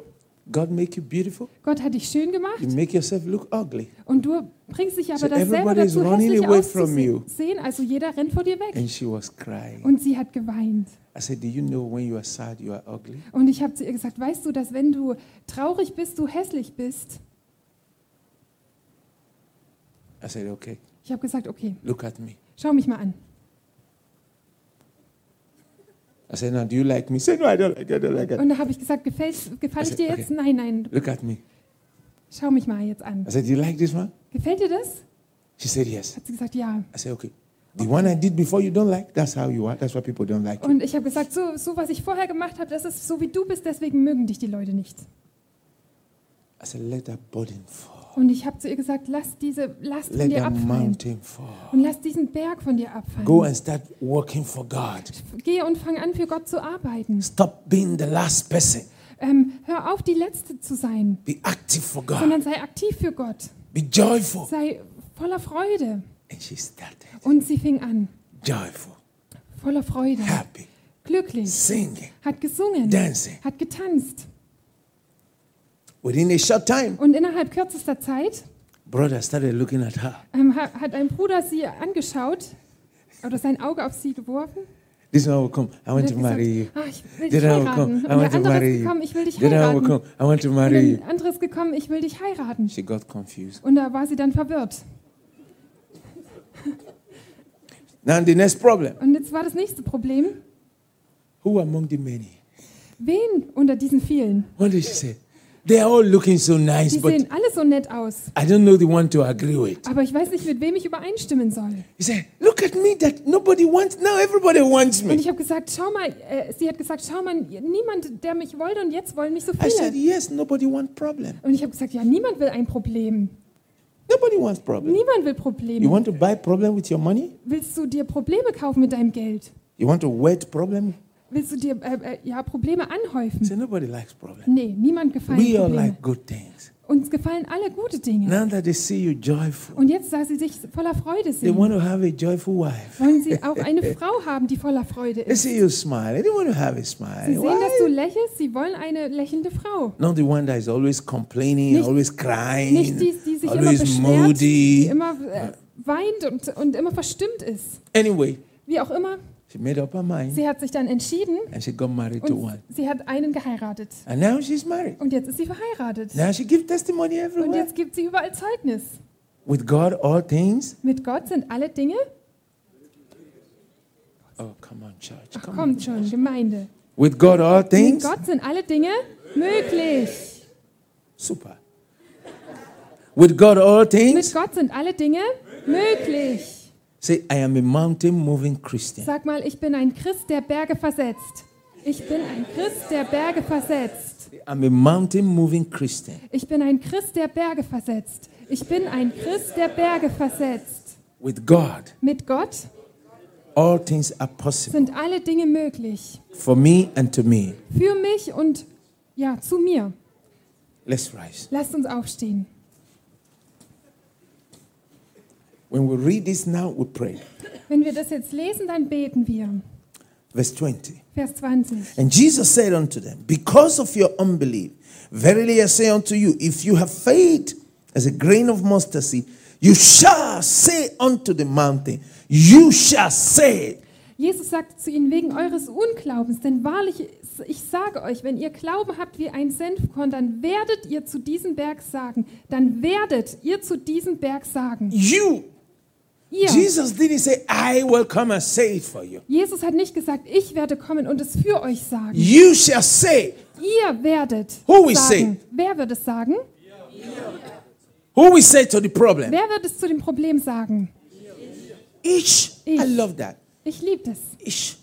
God make you beautiful. Gott hat dich schön You gemacht make yourself look ugly. und du bringst dich aber So das selber dazu, hässlich you. auszusehen. Also jeder rennt vor dir weg. And she was crying. Und sie hat geweint. I said, Do you know when you are sad, you are ugly? Und ich habe zu ihr gesagt, weißt du, dass wenn du traurig bist, du hässlich bist? I said, Okay, Ich habe gesagt, okay, look at me. schau mich mal an. I said, Now, do you like me? Say, No, I don't like it. I don't like it. Und da habe ich gesagt, gefällt gefall ich dir okay. jetzt? Nein, nein, Look at me. schau mich mal jetzt an. I said, Do you like this one? Gefällt dir das? She said, Yes. Hat sie gesagt, ja. I said, Okay. The one I did before you don't like, that's how you are. That's why people don't like you. Und ich habe gesagt, so, so was ich vorher gemacht habe, das ist so wie du bist, deswegen mögen dich die Leute nicht. I said, Let that burden fall. Und ich habe zu ihr gesagt, lass diese Last von dir abfallen. Und lass diesen Berg von dir abfallen. Go and start working for God. Geh und fang an, für Gott zu arbeiten. Stop being the last person. Ähm, hör auf, die Letzte zu sein, Be active for God. sondern sei aktiv für Gott. Be joyful. Sei voller Freude. And she started Und sie fing an, joyful, voller Freude, happy, glücklich, singing, hat gesungen, dancing. hat getanzt. Within a short time, Und innerhalb kürzester Zeit brother started looking at her. ähm, ha- hat ein Bruder sie angeschaut oder sein Auge auf sie geworfen. This one will come. I want und to hat marry you. gesagt, ah, ich will dich will heiraten. come. I der want to andere marry ist you. gekommen, ich will dich will heiraten. come. I want to Und marry you. ein anderes ist gekommen, ich will dich heiraten. She got confused. Und da war sie dann verwirrt. <laughs> Now the next problem. Und jetzt war das nächste Problem. Who among the many? Wen unter diesen vielen? What did she say? They are all looking so nice, Die but sehen alle so nett aus. I don't know the one to agree with. Aber ich weiß nicht, mit wem ich übereinstimmen soll. He said, Look at me that nobody wants. Now everybody wants Und me. ich habe gesagt, schau mal, äh, sie hat gesagt, schau mal, niemand, der mich wollte und jetzt wollen mich so I said, viele. Yes, nobody wants problem. Und ich habe gesagt, ja, niemand will ein Problem. Nobody wants problem. Niemand will You Probleme. want to buy problem with your money? Willst du dir Probleme kaufen mit deinem Geld? You want to wed problem? Willst du dir äh, äh, ja, Probleme anhäufen? So nobody likes problems. Nee, niemand gefallen We all Probleme. like good things. Uns gefallen alle gute Dinge. Now that they see you joyful, Und jetzt, da sie sich voller Freude they sehen, want to have a joyful wife. wollen sie auch eine <laughs> Frau haben, die voller Freude They ist. see you smile. They want to have a Sie smile. sehen, dass Why? du lächelst, sie wollen eine lächelnde Frau. Not the one that is always complaining, Nicht- always crying, Nicht die, die sich immer always beschwert, die moody. immer äh, weint und, und immer verstimmt ist. Anyway, Wie auch immer, she made up her mind sie hat sich dann entschieden and she got married to und one. sie hat einen geheiratet. And now she's married. Und jetzt ist sie verheiratet. Now she gives testimony Und jetzt gibt sie überall Zeugnis. With God, all things. Mit Gott sind alle Dinge, Oh, come on, church. Come on. kommt schon, Gemeinde. With God, all Mit things. Gott sind alle Dinge möglich. Super. With God, all Mit things. Gott sind alle Dinge möglich. Say, I am a mountain moving Christian. Sag mal, ich bin ein Christ, der Berge versetzt. Ich bin ein Christ, der Berge versetzt. I'm a mountain moving Christian. Ich bin ein Christ, der Berge versetzt. Ich bin ein Christ, der Berge versetzt. With God, Mit Gott all things are possible sind alle Dinge möglich. for me and to me. Für mich und ja, zu mir. Let's rise. Lasst uns aufstehen. When we read this now, we pray. Wenn wir das jetzt lesen, dann beten wir. Verse 20. Vers 20. And Jesus said unto them, Because of your unbelief, verily I say unto you, if you have faith as a grain of mustard seed, you shall say unto the mountain, You shall say. Jesus sagte zu ihnen, wegen eures Unglaubens, denn wahrlich, ich sage euch, wenn ihr Glauben habt wie ein Senfkorn, dann werdet ihr zu diesem Berg sagen, dann werdet ihr zu diesem Berg sagen. You. Ihr. Jesus didn't say, I will come and say it for you. Jesus hat nicht gesagt, ich werde kommen und es für euch sagen. You shall say. Ihr werdet Who will sagen. Wer wird es sagen? Who will say to the problem? Wer wird es zu dem Problem sagen? Each. I Ich. love that. Ich liebe das. Each.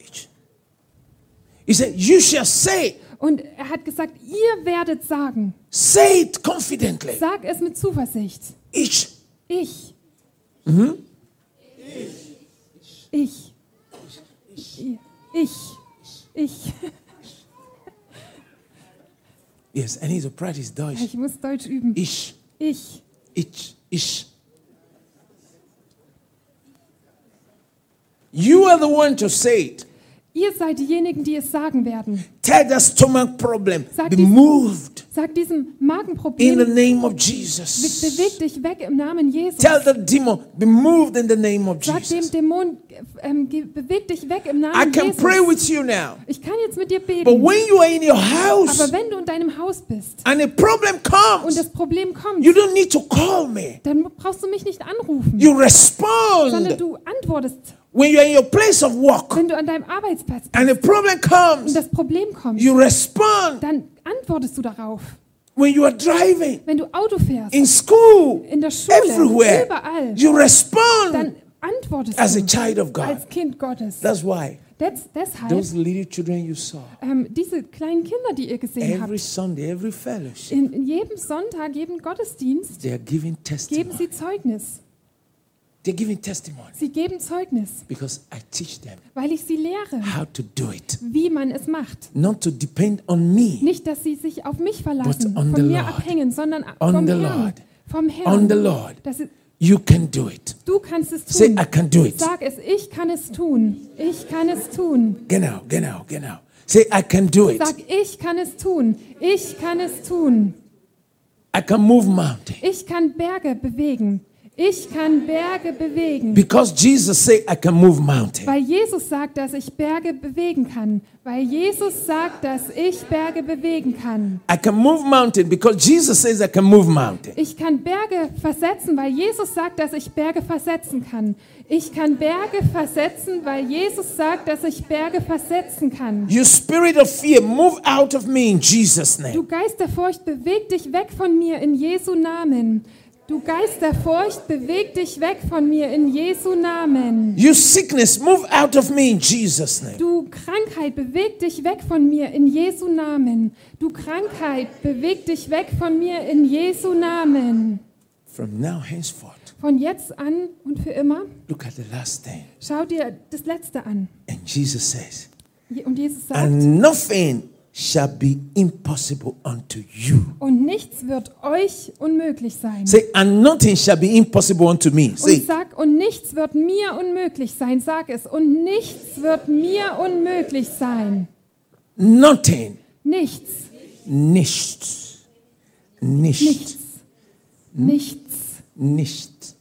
Each. He said, You shall say. Und er hat gesagt, ihr werdet sagen. Say it confidently. Sag es mit Zuversicht. Each. Ich. Hmm. Ich. Ich. Ich. Ich. <laughs> Yes, I need to practice Deutsch. Ich muss Deutsch üben. Ich. Ich. Ich. Ich. You are the one to say it. Ihr seid diejenigen, die es sagen werden. Tell the stomach problem. Sag Be dies- moved Sag diesem in the Magenproblem, name of Jesus. beweg dich weg im Namen Jesus. Tell the demon, be moved in the name of Sag dem Jesus. Dämon, ähm, beweg dich weg im I Namen can Jesus. pray with you now. Ich kann jetzt mit dir But beten. when you are in your house Aber wenn du in deinem Haus bist and a problem und comes, das Problem kommt, you don't need to call me. dann brauchst du mich nicht anrufen, You sondern respond du antwortest, when you're in your place of work wenn du an deinem Arbeitsplatz bist and a problem und comes. das Problem kommt, You respond dann antwortest du darauf. when you are driving Wenn du Auto fährst, in school, in der Schule, everywhere. überall, You respond dann antwortest as a du child of God. als Kind Gottes. That's why Des, deshalb, those little children you saw ähm, diese kleinen Kinder, die ihr gesehen every habt, Sunday, every fellowship, in, in jedem Sonntag, jedem Gottesdienst, they are giving testimony. geben sie Zeugnis. They're giving testimony Sie geben Zeugnis, because I teach them weil ich sie lehre, how to do it. wie man es macht. Not to depend on me, Nicht, dass sie sich auf mich verlassen, von the mir Lord. abhängen, sondern On vom the Herrn. Lord. Vom Herrn. on the Lord. Das ist, You can do it. du kannst es Say, tun. I can do it. Sag es, ich kann es tun. Ich kann es tun. Genau, genau, genau. Say, I can do it. Sag, ich kann es tun. Ich kann es tun. I can move mountain. Ich kann Berge bewegen. Ich kann Berge bewegen. Because Jesus said, I can move mountain. Weil Jesus sagt, dass ich Berge bewegen kann. Weil Jesus sagt, dass ich Berge bewegen kann. I can move mountain because Jesus says I can move mountain. Ich kann Berge versetzen, weil Jesus sagt, dass ich Berge versetzen kann. Ich kann Berge versetzen, weil Jesus sagt, dass ich Berge versetzen kann. You spirit of fear, move out of me in Jesus' name. Du Geist der Furcht, beweg dich weg von mir in Jesu Namen. Du Geist der Furcht, beweg dich weg von mir in Jesu Namen. You sickness, move out of me in Jesus' name. Du Krankheit, beweg dich weg von mir in Jesu Namen. Du Krankheit, beweg dich weg von mir in Jesu Namen. From now henceforth, Von jetzt an und für immer. Look at the last thing. Schau dir das Letzte an. And Jesus says, Und Jesus sagt, And nothing shall be impossible unto you. und nichts wird euch unmöglich sein. Say, and nothing shall be impossible unto me. Und Say, sag, und nichts wird mir unmöglich sein. Sag es. Und nichts wird mir unmöglich sein. nothing, Nichts. nicht, nicht, Nichts. Nichts. nicht,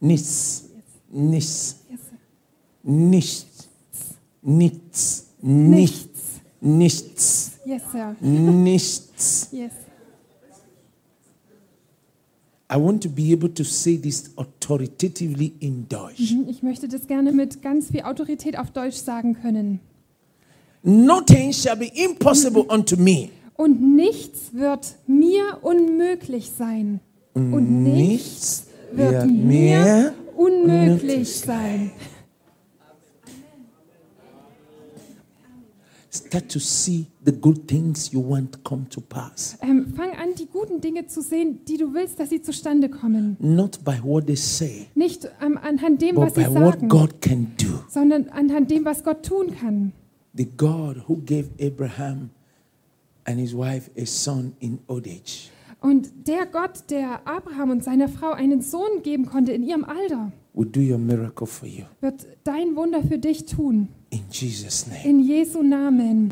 nichts, nichts, Yes. nichts, nichts, nichts, Nichts. Nichts, Yes, Sir. nichts. Yes. I want to be able to say this authoritatively in Deutsch. Mhm, Ich möchte das gerne mit ganz viel Autorität auf Deutsch sagen können. Nothing shall be impossible unto me. Und nichts wird mir unmöglich sein. Und nichts wird mir unmöglich sein. Start to see the good things you want come to pass. Ähm, fang an, die guten Dinge zu sehen, die du willst, dass sie zustande kommen. Not by what they say, Nicht ähm, anhand dem, but was by sie what sagen, God can do. sondern anhand dem, was Gott tun kann. The God who gave Abraham and his wife a son in old age Und der Gott, der Abraham und seiner Frau einen Sohn geben konnte in ihrem Alter, will do your miracle for you. wird dein Wunder für dich tun. In Jesus' name. In Jesu Namen.